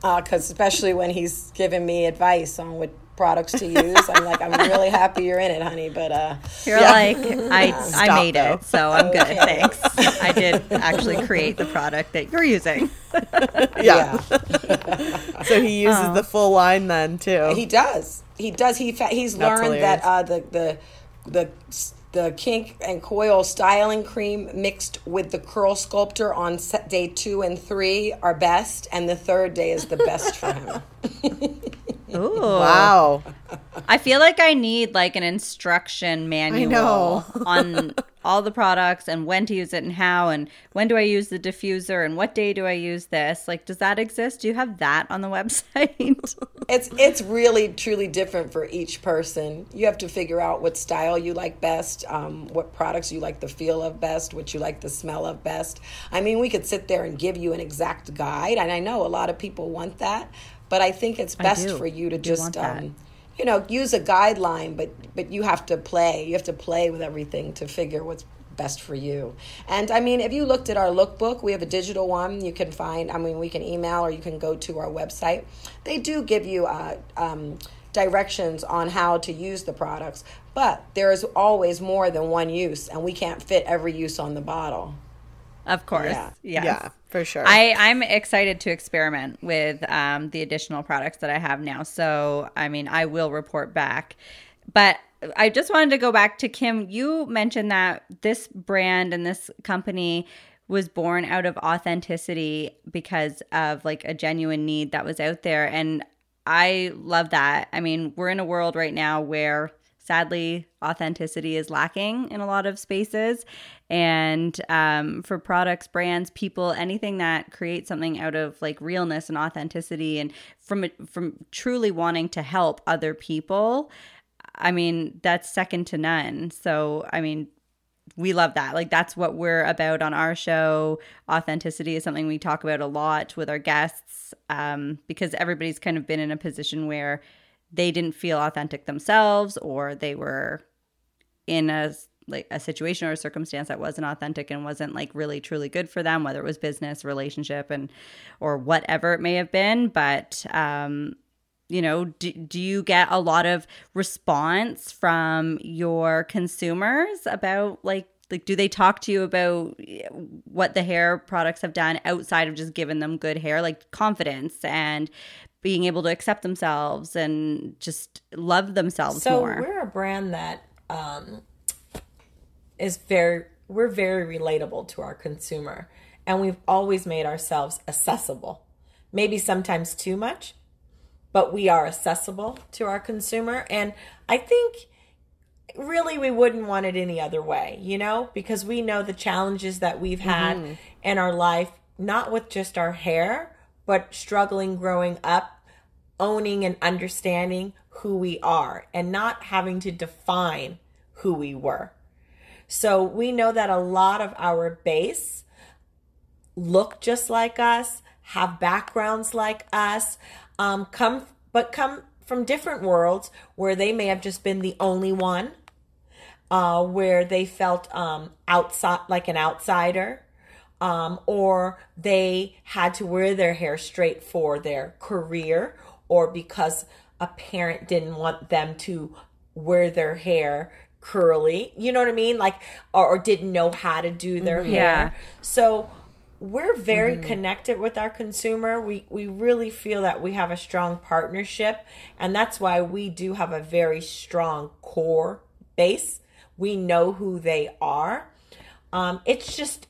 because uh, especially when he's giving me advice on what products to use. I'm like, I'm really happy you're in it, honey. But uh, you're yeah. like, I I made though. it, so I'm good. Thanks. I did actually create the product that you're using. yeah. so he uses oh. the full line then too. He does. He does. He he's That's learned hilarious. that uh, the the the the kink and coil styling cream mixed with the curl sculptor on set day two and three are best, and the third day is the best for him. Ooh. Wow. I feel like I need like an instruction manual on all the products and when to use it and how and when do I use the diffuser and what day do I use this? Like does that exist? Do you have that on the website? it's it's really truly different for each person. You have to figure out what style you like best, um, what products you like the feel of best, what you like the smell of best. I mean, we could sit there and give you an exact guide and I know a lot of people want that, but I think it's best for you to just um, you know use a guideline, but but you have to play. You have to play with everything to figure what's best for you. And I mean, if you looked at our lookbook, we have a digital one you can find. I mean, we can email or you can go to our website. They do give you uh, um, directions on how to use the products, but there is always more than one use, and we can't fit every use on the bottle. Of course. Yeah. Yes. Yeah, for sure. I, I'm excited to experiment with um, the additional products that I have now. So, I mean, I will report back. But I just wanted to go back to Kim. You mentioned that this brand and this company was born out of authenticity because of like a genuine need that was out there. And I love that. I mean, we're in a world right now where sadly authenticity is lacking in a lot of spaces and um, for products brands people anything that creates something out of like realness and authenticity and from from truly wanting to help other people i mean that's second to none so i mean we love that. Like that's what we're about on our show. Authenticity is something we talk about a lot with our guests um, because everybody's kind of been in a position where they didn't feel authentic themselves or they were in a like a situation or a circumstance that wasn't authentic and wasn't like really truly good for them whether it was business relationship and or whatever it may have been. But um you know do, do you get a lot of response from your consumers about like like do they talk to you about what the hair products have done outside of just giving them good hair like confidence and being able to accept themselves and just love themselves so more. we're a brand that um, is very we're very relatable to our consumer and we've always made ourselves accessible maybe sometimes too much but we are accessible to our consumer and i think really we wouldn't want it any other way you know because we know the challenges that we've had mm-hmm. in our life not with just our hair but struggling growing up, owning and understanding who we are and not having to define who we were. So we know that a lot of our base look just like us, have backgrounds like us, um, come but come from different worlds where they may have just been the only one, uh, where they felt um, outside like an outsider, um, or they had to wear their hair straight for their career, or because a parent didn't want them to wear their hair curly, you know what I mean? Like, or, or didn't know how to do their mm-hmm. hair. Yeah. So, we're very mm-hmm. connected with our consumer. We we really feel that we have a strong partnership, and that's why we do have a very strong core base. We know who they are. Um, it's just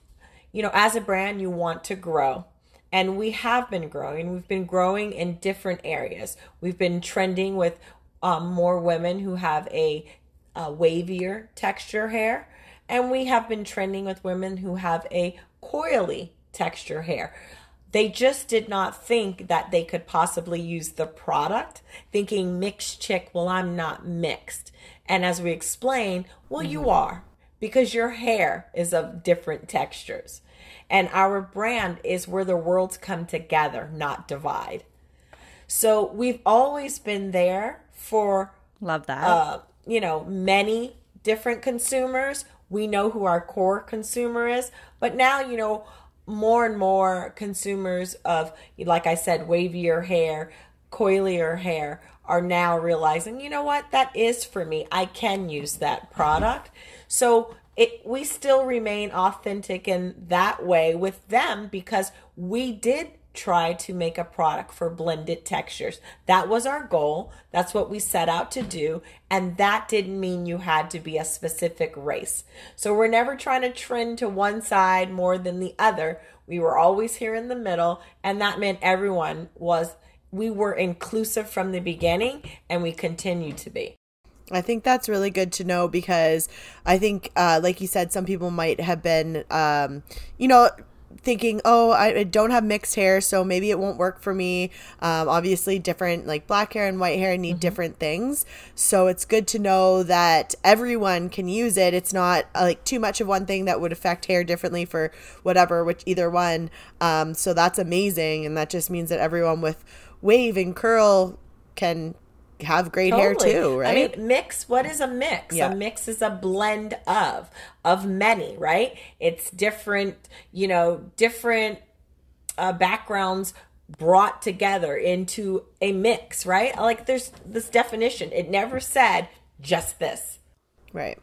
you know, as a brand, you want to grow. And we have been growing. We've been growing in different areas. We've been trending with um, more women who have a, a wavier texture hair. And we have been trending with women who have a coily texture hair. They just did not think that they could possibly use the product, thinking mixed chick, well, I'm not mixed. And as we explain, well, mm-hmm. you are because your hair is of different textures. And our brand is where the worlds come together, not divide. So we've always been there for love that. Uh, you know, many different consumers. We know who our core consumer is, but now you know more and more consumers of, like I said, wavier hair, coilier hair are now realizing, you know what, that is for me. I can use that product. So it we still remain authentic in that way with them because we did try to make a product for blended textures. That was our goal. That's what we set out to do. And that didn't mean you had to be a specific race. So we're never trying to trend to one side more than the other. We were always here in the middle. And that meant everyone was, we were inclusive from the beginning and we continue to be. I think that's really good to know because I think, uh, like you said, some people might have been, um, you know, thinking, oh, I don't have mixed hair, so maybe it won't work for me. Um, obviously, different, like black hair and white hair need mm-hmm. different things. So it's good to know that everyone can use it. It's not uh, like too much of one thing that would affect hair differently for whatever, which either one. Um, so that's amazing. And that just means that everyone with wave and curl can have great totally. hair too, right? I mean, mix. What is a mix? Yeah. A mix is a blend of of many, right? It's different, you know, different uh, backgrounds brought together into a mix, right? Like there's this definition. It never said just this, right?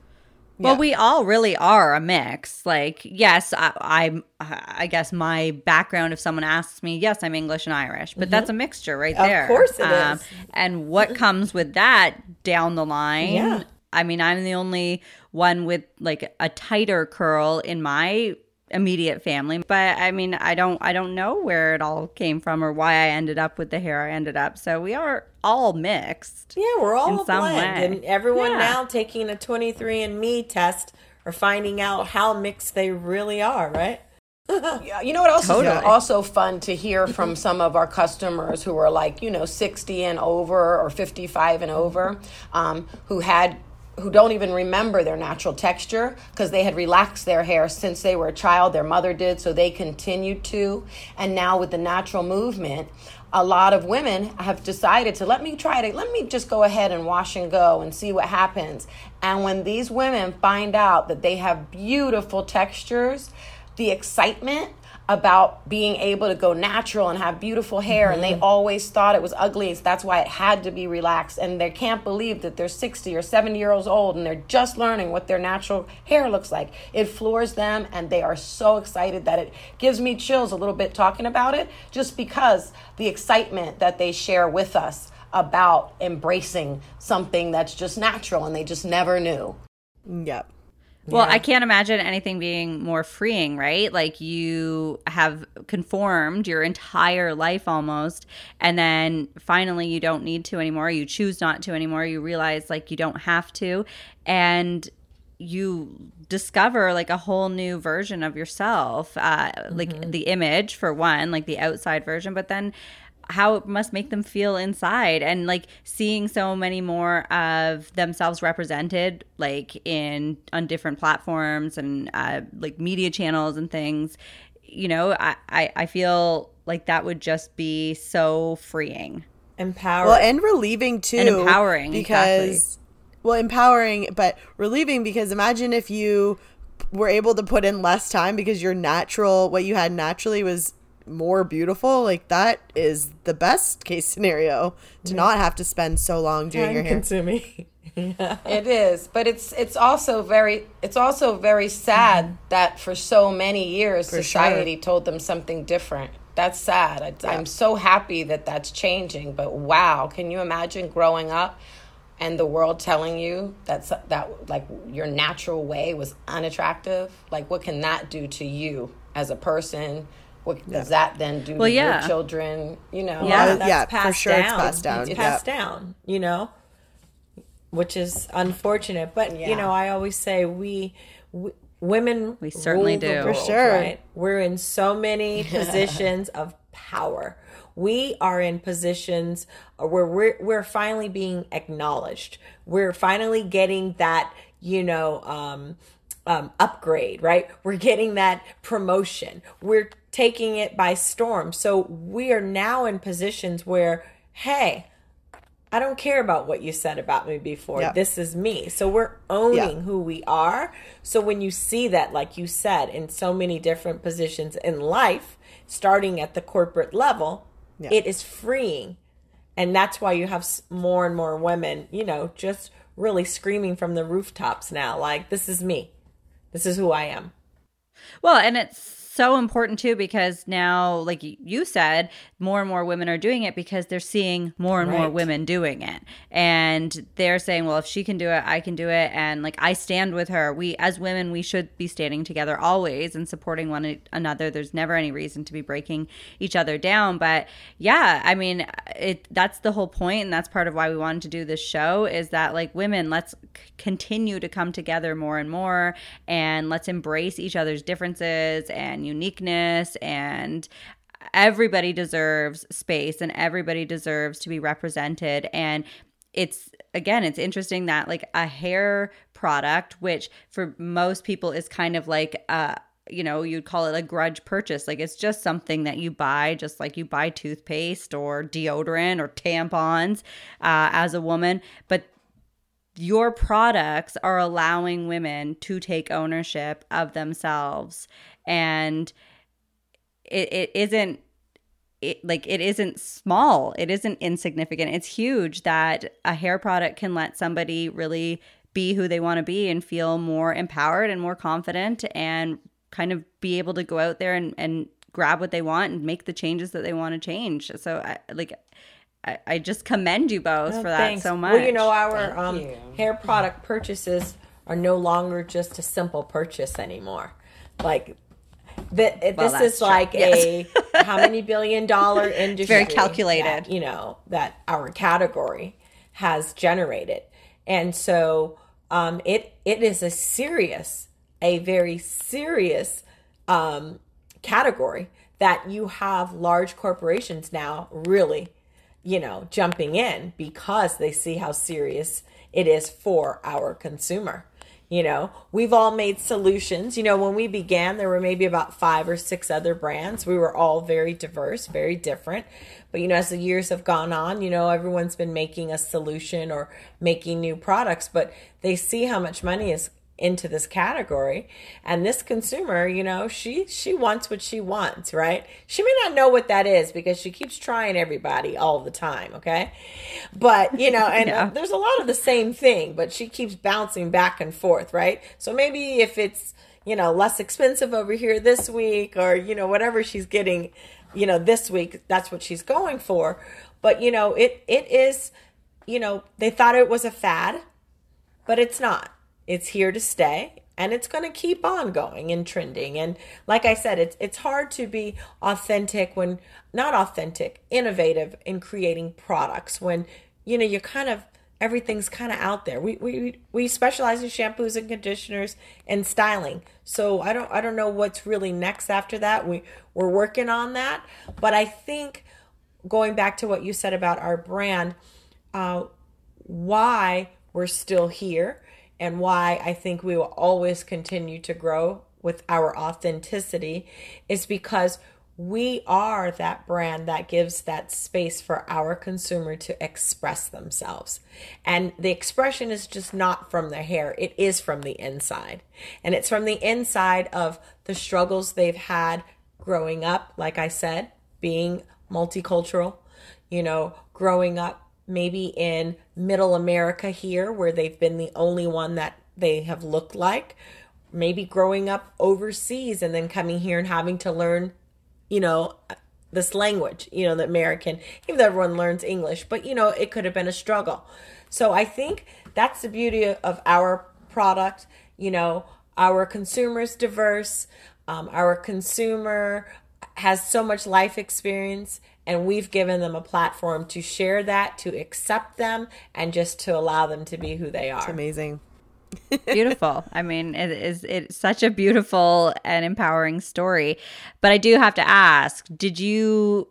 Well, we all really are a mix. Like, yes, I, I, I guess my background. If someone asks me, yes, I'm English and Irish, but mm-hmm. that's a mixture right there. Of course, it um, is. And what comes with that down the line? Yeah. I mean, I'm the only one with like a tighter curl in my immediate family but i mean i don't i don't know where it all came from or why i ended up with the hair i ended up so we are all mixed yeah we're all in some blend. way and everyone yeah. now taking a 23andme test or finding out how mixed they really are right yeah, you know what else totally. is also fun to hear from some of our customers who are like you know 60 and over or 55 and over um, who had who don't even remember their natural texture because they had relaxed their hair since they were a child. Their mother did, so they continued to. And now with the natural movement, a lot of women have decided to let me try it, let me just go ahead and wash and go and see what happens. And when these women find out that they have beautiful textures, the excitement about being able to go natural and have beautiful hair mm-hmm. and they mm-hmm. always thought it was ugly so that's why it had to be relaxed and they can't believe that they're 60 or 70 years old and they're just learning what their natural hair looks like it floors them and they are so excited that it gives me chills a little bit talking about it just because the excitement that they share with us about embracing something that's just natural and they just never knew yep well, yeah. I can't imagine anything being more freeing, right? Like you have conformed your entire life almost, and then finally you don't need to anymore. You choose not to anymore. You realize like you don't have to. And you discover like a whole new version of yourself, uh, mm-hmm. like the image for one, like the outside version, but then how it must make them feel inside and like seeing so many more of themselves represented like in on different platforms and uh, like media channels and things you know I, I i feel like that would just be so freeing empowering well and relieving too and empowering because exactly. well empowering but relieving because imagine if you were able to put in less time because your natural what you had naturally was more beautiful, like that is the best case scenario to not have to spend so long doing Time your hair. Consuming. yeah. It is, but it's it's also very it's also very sad mm-hmm. that for so many years for society sure. told them something different. That's sad. I, yeah. I'm so happy that that's changing. But wow, can you imagine growing up and the world telling you that's that like your natural way was unattractive? Like, what can that do to you as a person? What yeah. does that then do well, to yeah. your children? You know, yeah, that's yeah, passed for sure, down. it's passed down. It's passed down. You know, which is unfortunate. But yeah. you know, I always say we, we women we certainly do world, for sure. Right? We're in so many positions of power. We are in positions where we're we're finally being acknowledged. We're finally getting that you know um, um, upgrade, right? We're getting that promotion. We're taking it by storm. So we are now in positions where, hey, I don't care about what you said about me before. Yep. This is me. So we're owning yep. who we are. So when you see that, like you said, in so many different positions in life, starting at the corporate level, yep. it is freeing. And that's why you have more and more women, you know, just really screaming from the rooftops now, like, this is me. This is who I am. Well, and it's so important too because now, like you said, more and more women are doing it because they're seeing more and right. more women doing it. And they're saying, well, if she can do it, I can do it. And like I stand with her. We, as women, we should be standing together always and supporting one another. There's never any reason to be breaking each other down. But yeah, I mean, it that's the whole point, and that's part of why we wanted to do this show is that like women, let's c- continue to come together more and more, and let's embrace each other's differences and uniqueness and everybody deserves space and everybody deserves to be represented. And it's again it's interesting that like a hair product which for most people is kind of like a you know you'd call it a grudge purchase. Like it's just something that you buy just like you buy toothpaste or deodorant or tampons uh, as a woman. But your products are allowing women to take ownership of themselves and it, it isn't it, like it isn't small. It isn't insignificant. It's huge that a hair product can let somebody really be who they want to be and feel more empowered and more confident and kind of be able to go out there and, and grab what they want and make the changes that they want to change. So I, like I, I just commend you both oh, for that thanks. so much. well you know our um, you. hair product purchases are no longer just a simple purchase anymore. Like that well, this is true. like yes. a how many billion dollar industry very calculated that, you know that our category has generated and so um, it it is a serious a very serious um, category that you have large corporations now really you know jumping in because they see how serious it is for our consumer you know, we've all made solutions. You know, when we began, there were maybe about five or six other brands. We were all very diverse, very different. But, you know, as the years have gone on, you know, everyone's been making a solution or making new products, but they see how much money is into this category. And this consumer you know she she wants what she wants right? She may not know what that is because she keeps trying everybody all the time okay? But you know and yeah. there's a lot of the same thing but she keeps bouncing back and forth right? So maybe if it's you know less expensive over here this week or you know whatever she's getting you know this week that's what she's going for. But you know it it is you know they thought it was a fad but it's not it's here to stay and it's going to keep on going and trending. And like I said, it's it's hard to be authentic when not authentic, innovative in creating products when you know you're kind of everything's kind of out there. We we we specialize in shampoos and conditioners and styling. So I don't I don't know what's really next after that. We we're working on that, but I think going back to what you said about our brand, uh, why we're still here and why I think we will always continue to grow with our authenticity is because we are that brand that gives that space for our consumer to express themselves. And the expression is just not from the hair, it is from the inside. And it's from the inside of the struggles they've had growing up, like I said, being multicultural, you know, growing up maybe in middle America here, where they've been the only one that they have looked like. Maybe growing up overseas and then coming here and having to learn, you know, this language, you know, the American, even though everyone learns English, but, you know, it could have been a struggle. So I think that's the beauty of our product. You know, our consumer's diverse, um, our consumer has so much life experience and we've given them a platform to share that, to accept them, and just to allow them to be who they are. It's amazing. beautiful. I mean, it is it's such a beautiful and empowering story. But I do have to ask, did you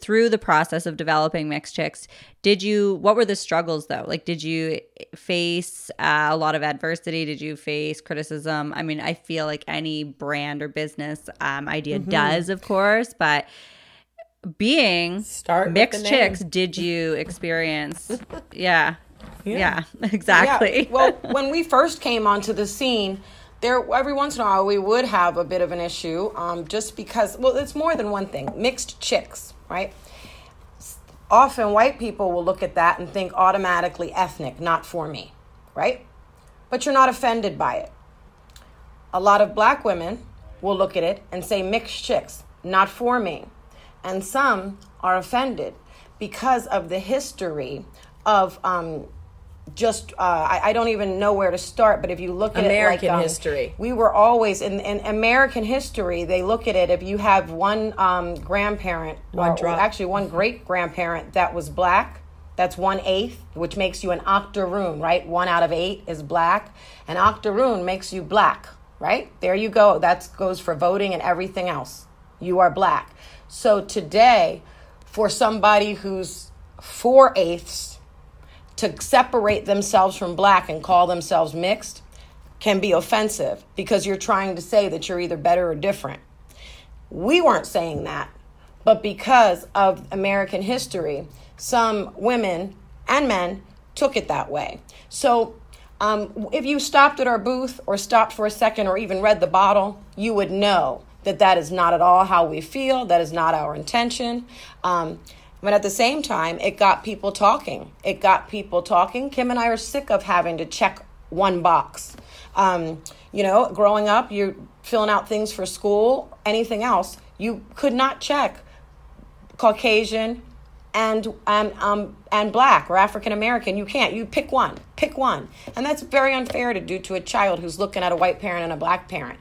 through the process of developing Mixed Chicks, did you what were the struggles though? Like did you face uh, a lot of adversity? Did you face criticism? I mean, I feel like any brand or business um, idea mm-hmm. does, of course, but being Start mixed chicks did you experience? yeah. yeah. Yeah, exactly. Yeah. Well, when we first came onto the scene, there every once in a while we would have a bit of an issue um, just because well it's more than one thing mixed chicks right often white people will look at that and think automatically ethnic not for me right but you're not offended by it a lot of black women will look at it and say mixed chicks not for me and some are offended because of the history of um, just uh, I, I, don't even know where to start but if you look at american it like, um, history. we were always in, in american history they look at it if you have one um, grandparent one or, or actually one great grandparent that was black that's one eighth which makes you an octoroon right? One out of eight is black. An octoroon makes you black right? There you go. That goes for voting and everything else you are black so today for somebody who's four eighths to separate themselves from black and call themselves mixed can be offensive because you're trying to say that you're either better or different. We weren't saying that, but because of American history, some women and men took it that way. So um, if you stopped at our booth or stopped for a second or even read the bottle, you would know that that is not at all how we feel. That is not our intention. Um, but at the same time, it got people talking. It got people talking. Kim and I are sick of having to check one box. Um, you know, growing up, you're filling out things for school, anything else. You could not check Caucasian and and um and black or African American. You can't. You pick one. Pick one. And that's very unfair to do to a child who's looking at a white parent and a black parent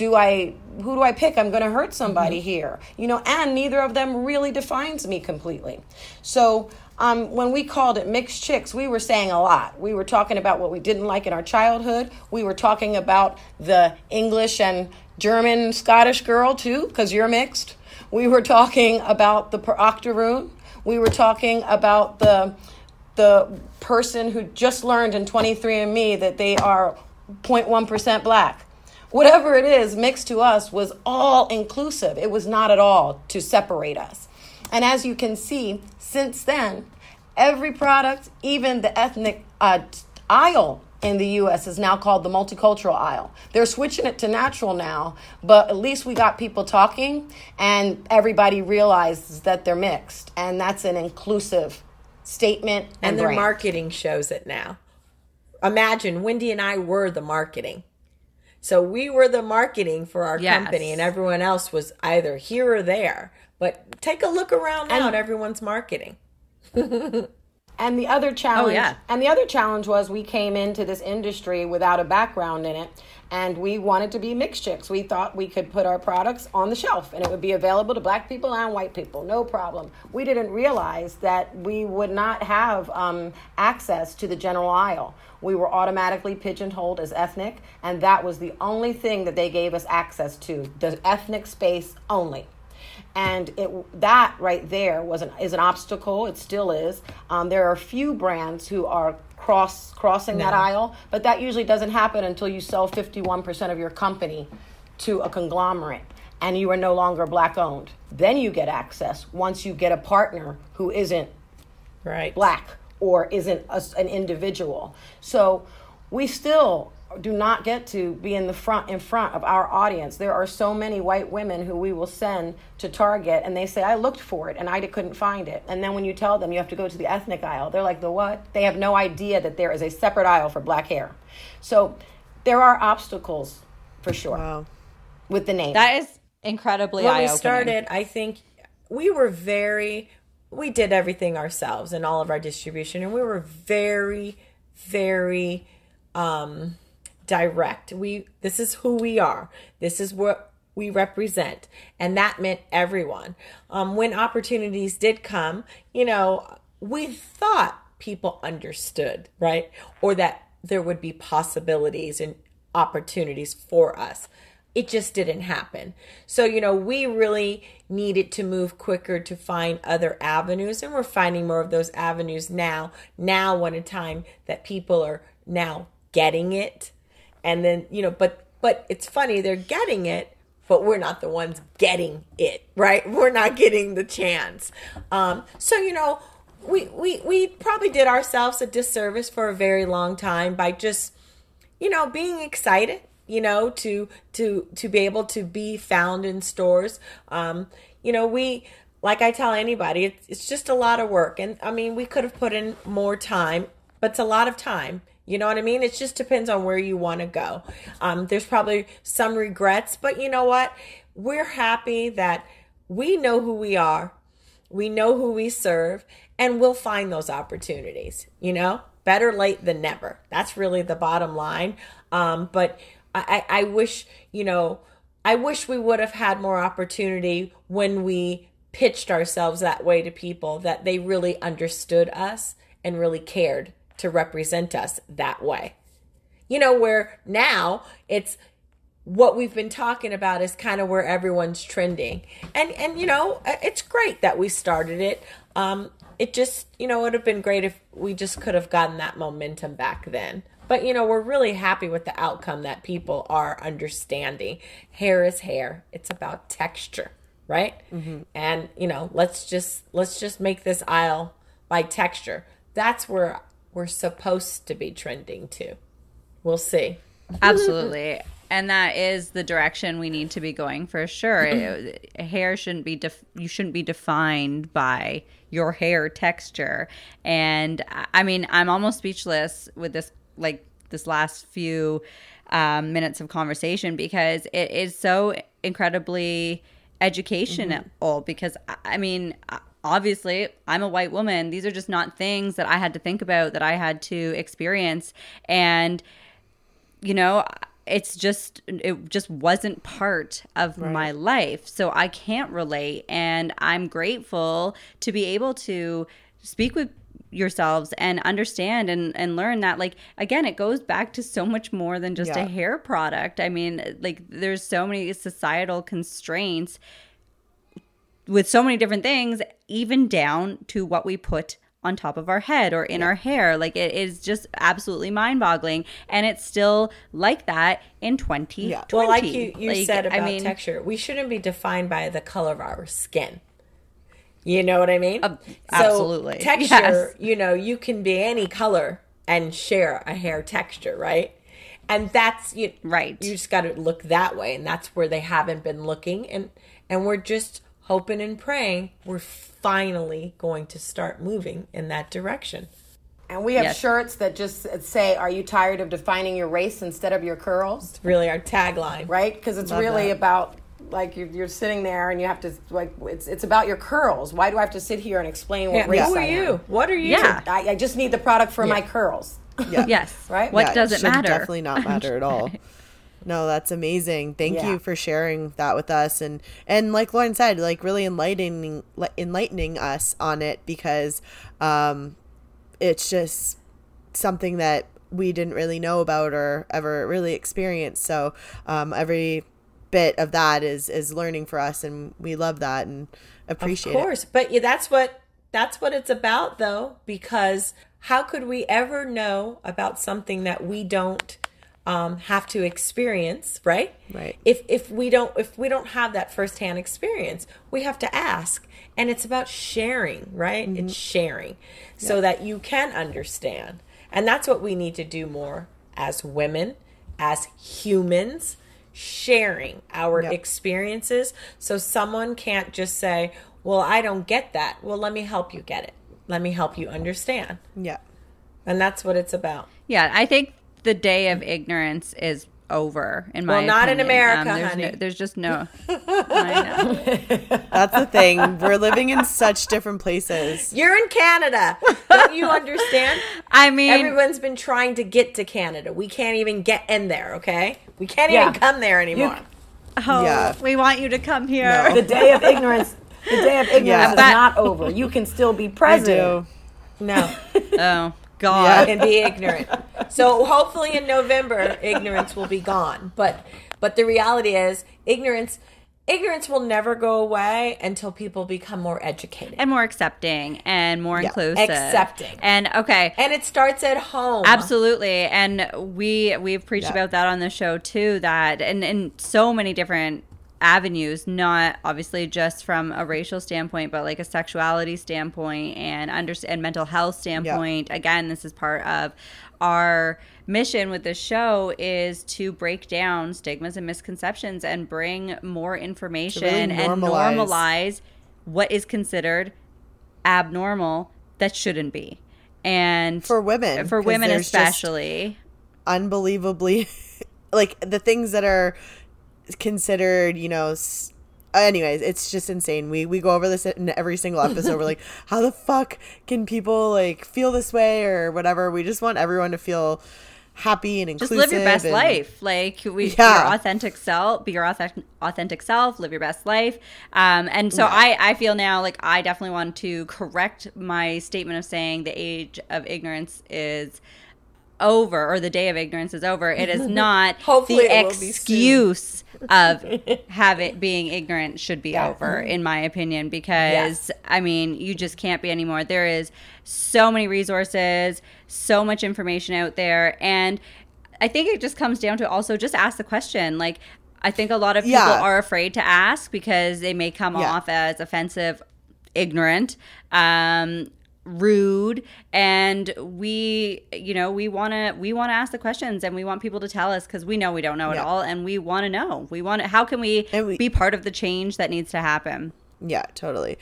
do I who do I pick? I'm going to hurt somebody mm-hmm. here. You know, and neither of them really defines me completely. So, um, when we called it mixed chicks, we were saying a lot. We were talking about what we didn't like in our childhood. We were talking about the English and German Scottish girl too, because you're mixed. We were talking about the octoroon. We were talking about the the person who just learned in 23andMe that they are 0.1% black whatever it is mixed to us was all inclusive. It was not at all to separate us. And as you can see, since then, every product, even the ethnic uh, aisle in the US is now called the multicultural aisle. They're switching it to natural now, but at least we got people talking and everybody realizes that they're mixed. And that's an inclusive statement. And, and their marketing shows it now. Imagine Wendi and I were the marketing. So we were the marketing for our yes. company, and everyone else was either here or there. But take a look around now at everyone's marketing. and the other challenge, oh, yeah. and the other challenge was we came into this industry without a background in it, and we wanted to be mixed chicks. We thought we could put our products on the shelf, and it would be available to black people and white people, no problem. We didn't realize that we would not have um, access to the general aisle we were automatically pigeonholed as ethnic, and that was the only thing that they gave us access to the ethnic space only. And it that right there was an is an obstacle. It still is. Um, there are few brands who are cross crossing no. that aisle, but that usually doesn't happen until you sell fifty one percent of your company to a conglomerate and you are no longer black owned. Then you get access once you get a partner who isn't right black or isn't a, an individual. So we still do not get to be in the front in front of our audience. There are so many white women who we will send to Target and they say I looked for it and I couldn't find it. And then when you tell them you have to go to the ethnic aisle, they're like the what? They have no idea that there is a separate aisle for black hair. So there are obstacles for sure. Wow. With the name. That is incredibly when we started, I think we were very we did everything ourselves and all of our distribution and we were very very um direct. We this is who we are. This is what we represent. And that meant everyone. Um when opportunities did come you know we thought people understood right? Or that there would be possibilities and opportunities for us. It just didn't happen. So, you know, we really needed to move quicker to find other avenues, and we're finding more of those avenues now. Now, one a time that people are now getting it, and then, you know, but but it's funny they're getting it, but we're not the ones getting it, right? We're not getting the chance. Um, so, you know, we, we, we probably did ourselves a disservice for a very long time by just, you know, being excited, you know, to, to, to be able to be found in stores. Um, you know, we, like I tell anybody, it's, it's just a lot of work. And I mean, we could have put in more time, but it's a lot of time. You know what I mean? It just depends on where you want to go. Um, there's probably some regrets, but you know what? We're happy that we know who we are, we know who we serve, and we'll find those opportunities. You know, better late than never. That's really the bottom line. Um, but I, I wish, you know, I wish we would have had more opportunity when we pitched ourselves that way to people that they really understood us and really cared to represent us that way. You know, where now it's what we've been talking about is kind of where everyone's trending. And and you know, it's great that we started it. Um it just, you know, it would have been great if we just could have gotten that momentum back then. But you know, we're really happy with the outcome that people are understanding. Hair is hair. It's about texture right? Mm-hmm. And you know, let's just let's just make this aisle by texture. That's where we're supposed to be trending to. We'll see. Absolutely. and that is the direction we need to be going for sure. hair shouldn't be def- you shouldn't be defined by your hair texture. And I mean, I'm almost speechless with this like this last few um, minutes of conversation because it is so incredibly educational mm-hmm. because I mean, obviously, I'm a white woman. These are just not things that I had to think about, that I had to experience. And, you know, it's just it just wasn't part of right. my life so i can't relate and i'm grateful to be able to speak with yourselves and understand and and learn that like again it goes back to so much more than just yeah. a hair product i mean like there's so many societal constraints with so many different things even down to what we put on top of our head or in yeah. our hair like it is just absolutely mind-boggling and it's still like that in 2020 yeah. well like you, you like, said about I mean, texture we shouldn't be defined by the color of our skin you know what I mean? Uh, absolutely. So texture, yes. you know, you can be any color and share a hair texture, right? And that's you right. You just got to look that way, and that's where they haven't been looking, and and we're just hoping and praying we're finally going to start moving in that direction. And we have yes. shirts that just say, "Are you tired of defining your race instead of your curls?" It's really our tagline, right? Because it's Love really that. about like you're, you're, sitting there and you have to like it's it's about your curls. Why do I have to sit here and explain what yeah. race Who are I you? Am? What are you? Yeah, I, I just need the product for yeah. my curls. Yeah. yes. Right. What yeah, does it, it matter? Definitely not matter at all. No, that's amazing. Thank yeah. you for sharing that with us and and like Lauren said, like really enlightening enlightening us on it because um it's just something that we didn't really know about or ever really experienced. So um every bit of that is is learning for us and we love that and appreciate it. Of course. It. But yeah, that's what that's what it's about though because how could we ever know about something that we don't um, have to experience, right? Right. If if we don't if we don't have that firsthand experience, we have to ask, and it's about sharing, right? Mm-hmm. It's sharing, so that you can understand, and that's what we need to do more as women, as humans, sharing our yep. experiences so someone can't just say, Well, I don't get that. Well, let me help you get it. Let me help you understand. Yeah. And that's what it's about. Yeah. I think the day of ignorance is over in my well not opinion. in america um, there's honey. No, there's just no. That's the thing. We're living in such different places. You're in canada. Don't you understand? I mean everyone's been trying to get to canada. We can't even get in there okay? We can't yeah. even come there anymore. you, oh yeah. we want you to come here. No. the day of ignorance the day of ignorance yeah. is but, not over. You can still be present no. Oh God. and be ignorant. So hopefully in November, ignorance will be gone. But but the reality is, ignorance ignorance will never go away until people become more educated and more accepting and more yeah. inclusive accepting and okay and it starts at home absolutely and we we've preached yeah. about that on the show too that and in so many different avenues, not obviously just from a racial standpoint, but like a sexuality standpoint and under and mental health standpoint. Yeah. Again, this is part of our mission with this show is to break down stigmas and misconceptions and bring more information really normalize. and normalize what is considered abnormal that shouldn't be. And for women, for women especially, unbelievably like the things that are considered, you know, s- anyways, it's just insane. We we go over this in every single episode. We're like, how the fuck can people like feel this way or whatever? We just want everyone to feel happy and inclusive. Just live your best and, life. Like we, yeah. your authentic self, be your authentic, authentic self, live your best life. Um, and so yeah. I, I feel now like I definitely want to correct my statement of saying the age of ignorance is over or the day of ignorance is over. It is not Hopefully the excuse of have it being ignorant should be yeah. over in my opinion because I mean, you just can't be anymore. There is so many resources, so much information out there and I think it just comes down to also just ask the question like I think a lot of people yeah. are afraid to ask because they may come yeah. off as offensive ignorant um, rude and we you know we want to we want to ask the questions and we want people to tell us because we know we don't know yeah. it all and we want to know. We want to how can we, we, be part of the change that needs to happen? Yeah totally.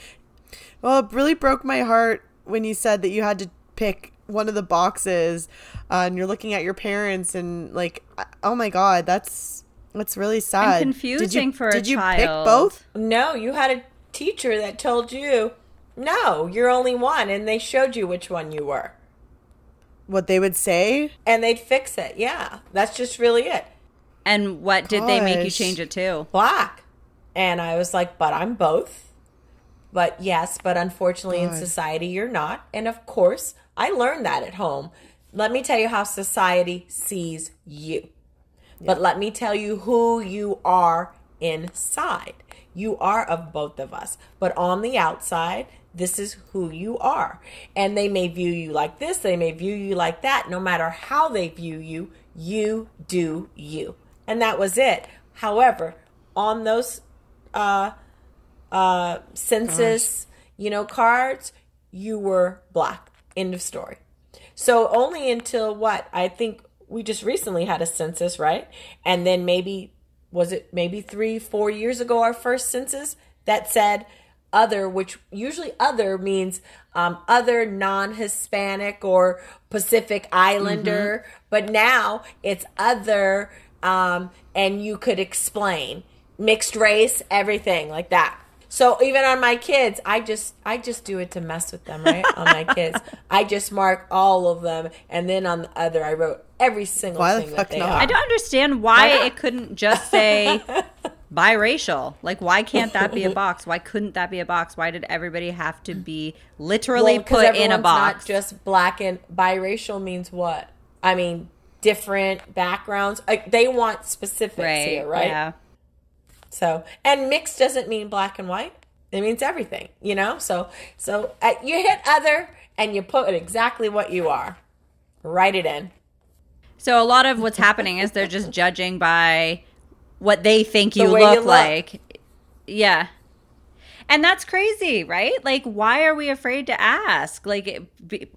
Well it really broke my heart when you said that you had to pick one of the boxes uh, and you're looking at your parents and like oh my god that's that's really sad. And confusing did you, for did you child. pick both? no you had a teacher that told you no, you're only one, and they showed you which one you were. What they would say? And they'd fix it. Yeah, that's just really it. And what Gosh. did they make you change it to? Black. And I was like, but I'm both. But yes, but unfortunately God. in society you're not. And of course, I learned that at home. Let me tell you how society sees you. Yeah. But let me tell you who you are inside. You are of both of us. But on the outside, this is who you are. And they may view you like this, they may view you like that. No matter how they view you, you do you. And that was it. However, on those uh, uh, census, you know, cards, you were black. End of story. So only until what? I think we just recently had a census, right? And then maybe was it maybe three, four years ago, our first census that said other, which usually other means um, other non Hispanic or Pacific Islander, mm-hmm. but now it's other, um, and you could explain mixed race, everything like that. So even on my kids, I just I just do it to mess with them, right? on my kids, I just mark all of them, and then on the other, I wrote every single why thing the that they not? are. I don't understand why it couldn't just say biracial. Like, why can't that be a box? Why couldn't that be a box? Why did everybody have to be literally well, put in a box? Not just black and biracial means what? I mean, different backgrounds. Like, they want specifics right, here, right? Yeah. So, and mixed doesn't mean black and white. It means everything, you know. So, so uh, you hit other and you put exactly what you are. Write it in. So a lot of what's happening is they're just judging by what they think you, look, you look like. Yeah. And that's crazy, right? Like, why are we afraid to ask? Like,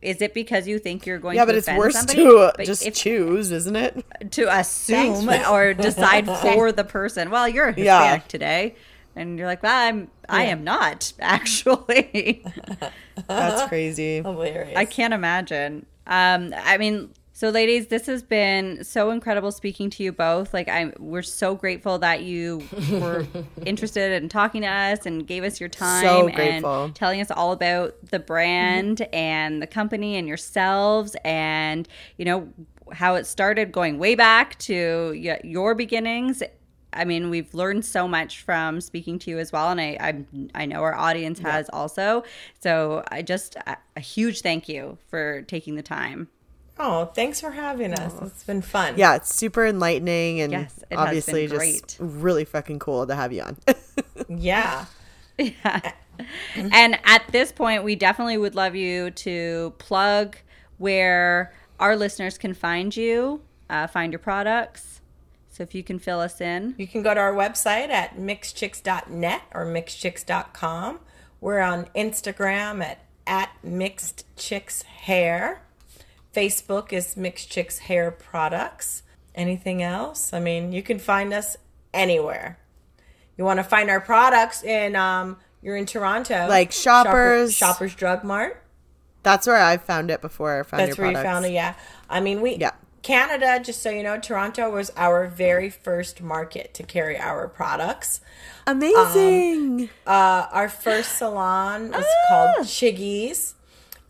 is it because you think you're going yeah, to but it's worse somebody? to but just if, choose, isn't it? To assume or decide for the person. Well, you're a Hispanic yeah. today, and you're like, well, I'm, yeah. I am not actually. That's crazy. Hilarious. I can't imagine. Um, I mean, so, ladies, this has been so incredible speaking to you both. Like, I'm, we're so grateful that you were interested in talking to us and gave us your time so and telling us all about the brand mm-hmm. and the company and yourselves and you know how it started going way back to your beginnings. I mean, we've learned so much from speaking to you as well, and I I, I know our audience has yeah. also. So, I just a huge thank you for taking the time. Oh, thanks for having us. Oh. It's been fun. Yeah, it's super enlightening and yes, obviously just really fucking cool to have you on. yeah. Yeah. And at this point, we definitely would love you to plug where our listeners can find you, uh, find your products. So if you can fill us in, you can go to our website at mixedchicks.net or mixedchicks.com. We're on Instagram at at mixed chicks hair. Facebook is mixed chicks hair products. Anything else? I mean, you can find us anywhere. You want to find our products in um, you're in Toronto, like Shoppers, Shoppers, Shoppers Drug Mart. That's where I found it before I found it. That's where products. you found it. Yeah, I mean we. Yeah. Canada, just so you know, Toronto was our very first market to carry our products. Amazing. Um, uh, our first salon was ah! called Chiggies.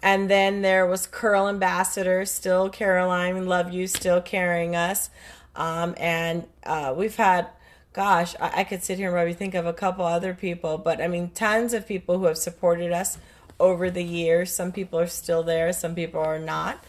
And then there was Curl Ambassador, still Caroline, love you, still carrying us. Um, and uh, we've had, gosh, I, I could sit here and probably think of a couple other people, but I mean, tons of people who have supported us over the years. Some people are still there, some people are not.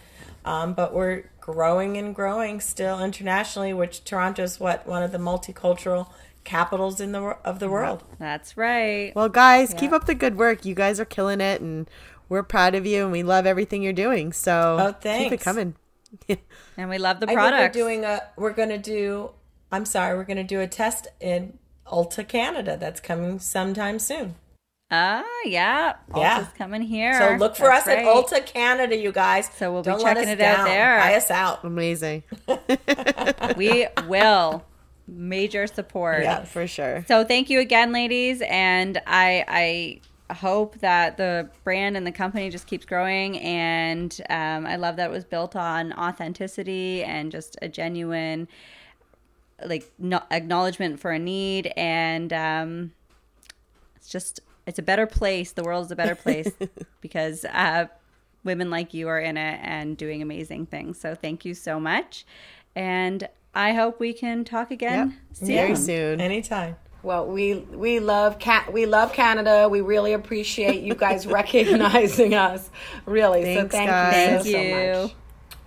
Um, but we're growing and growing still internationally, which Toronto's what one of the multicultural capitals in the of the world. That's right. Well, guys, yeah. keep up the good work. You guys are killing it, and we're proud of you, and we love everything you're doing. So oh, thanks. keep it coming. and we love the product. we're doing a. We're gonna do. I'm sorry. We're gonna do a test in Ulta Canada. That's coming sometime soon. Ah, yeah. Yeah. Ulta's coming here. So look for That's us right. at Ulta Canada, you guys. So we'll Don't be checking it down. out there. Buy us out. Amazing. we will. Major support. Yeah, for sure. So thank you again, ladies. And I I hope that the brand and the company just keeps growing. And um, I love that it was built on authenticity and just a genuine like no, acknowledgement for a need and um, it's just it's a better place. The world is a better place because uh, women like you are in it and doing amazing things. So thank you so much. And I hope we can talk again yep. soon. Very soon. Anytime. Well, we we love cat we love Canada. We really appreciate you guys recognizing us. Really, Thanks, so thank guys. you so, thank so much.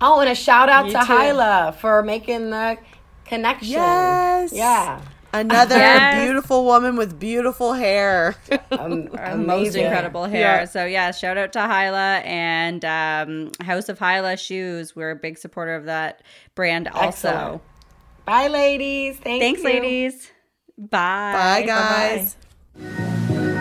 Oh, and a shout out you to too. Hyla for making the connection. Yes. Yeah. Another yes. beautiful woman with beautiful hair. um, most incredible hair. Yeah. So yeah, shout out to Hyla and um, House of Hyla shoes. We're a big supporter of that brand also. Excellent. Bye ladies. Thank Thanks you. ladies. Bye. Bye, guys. Bye-bye.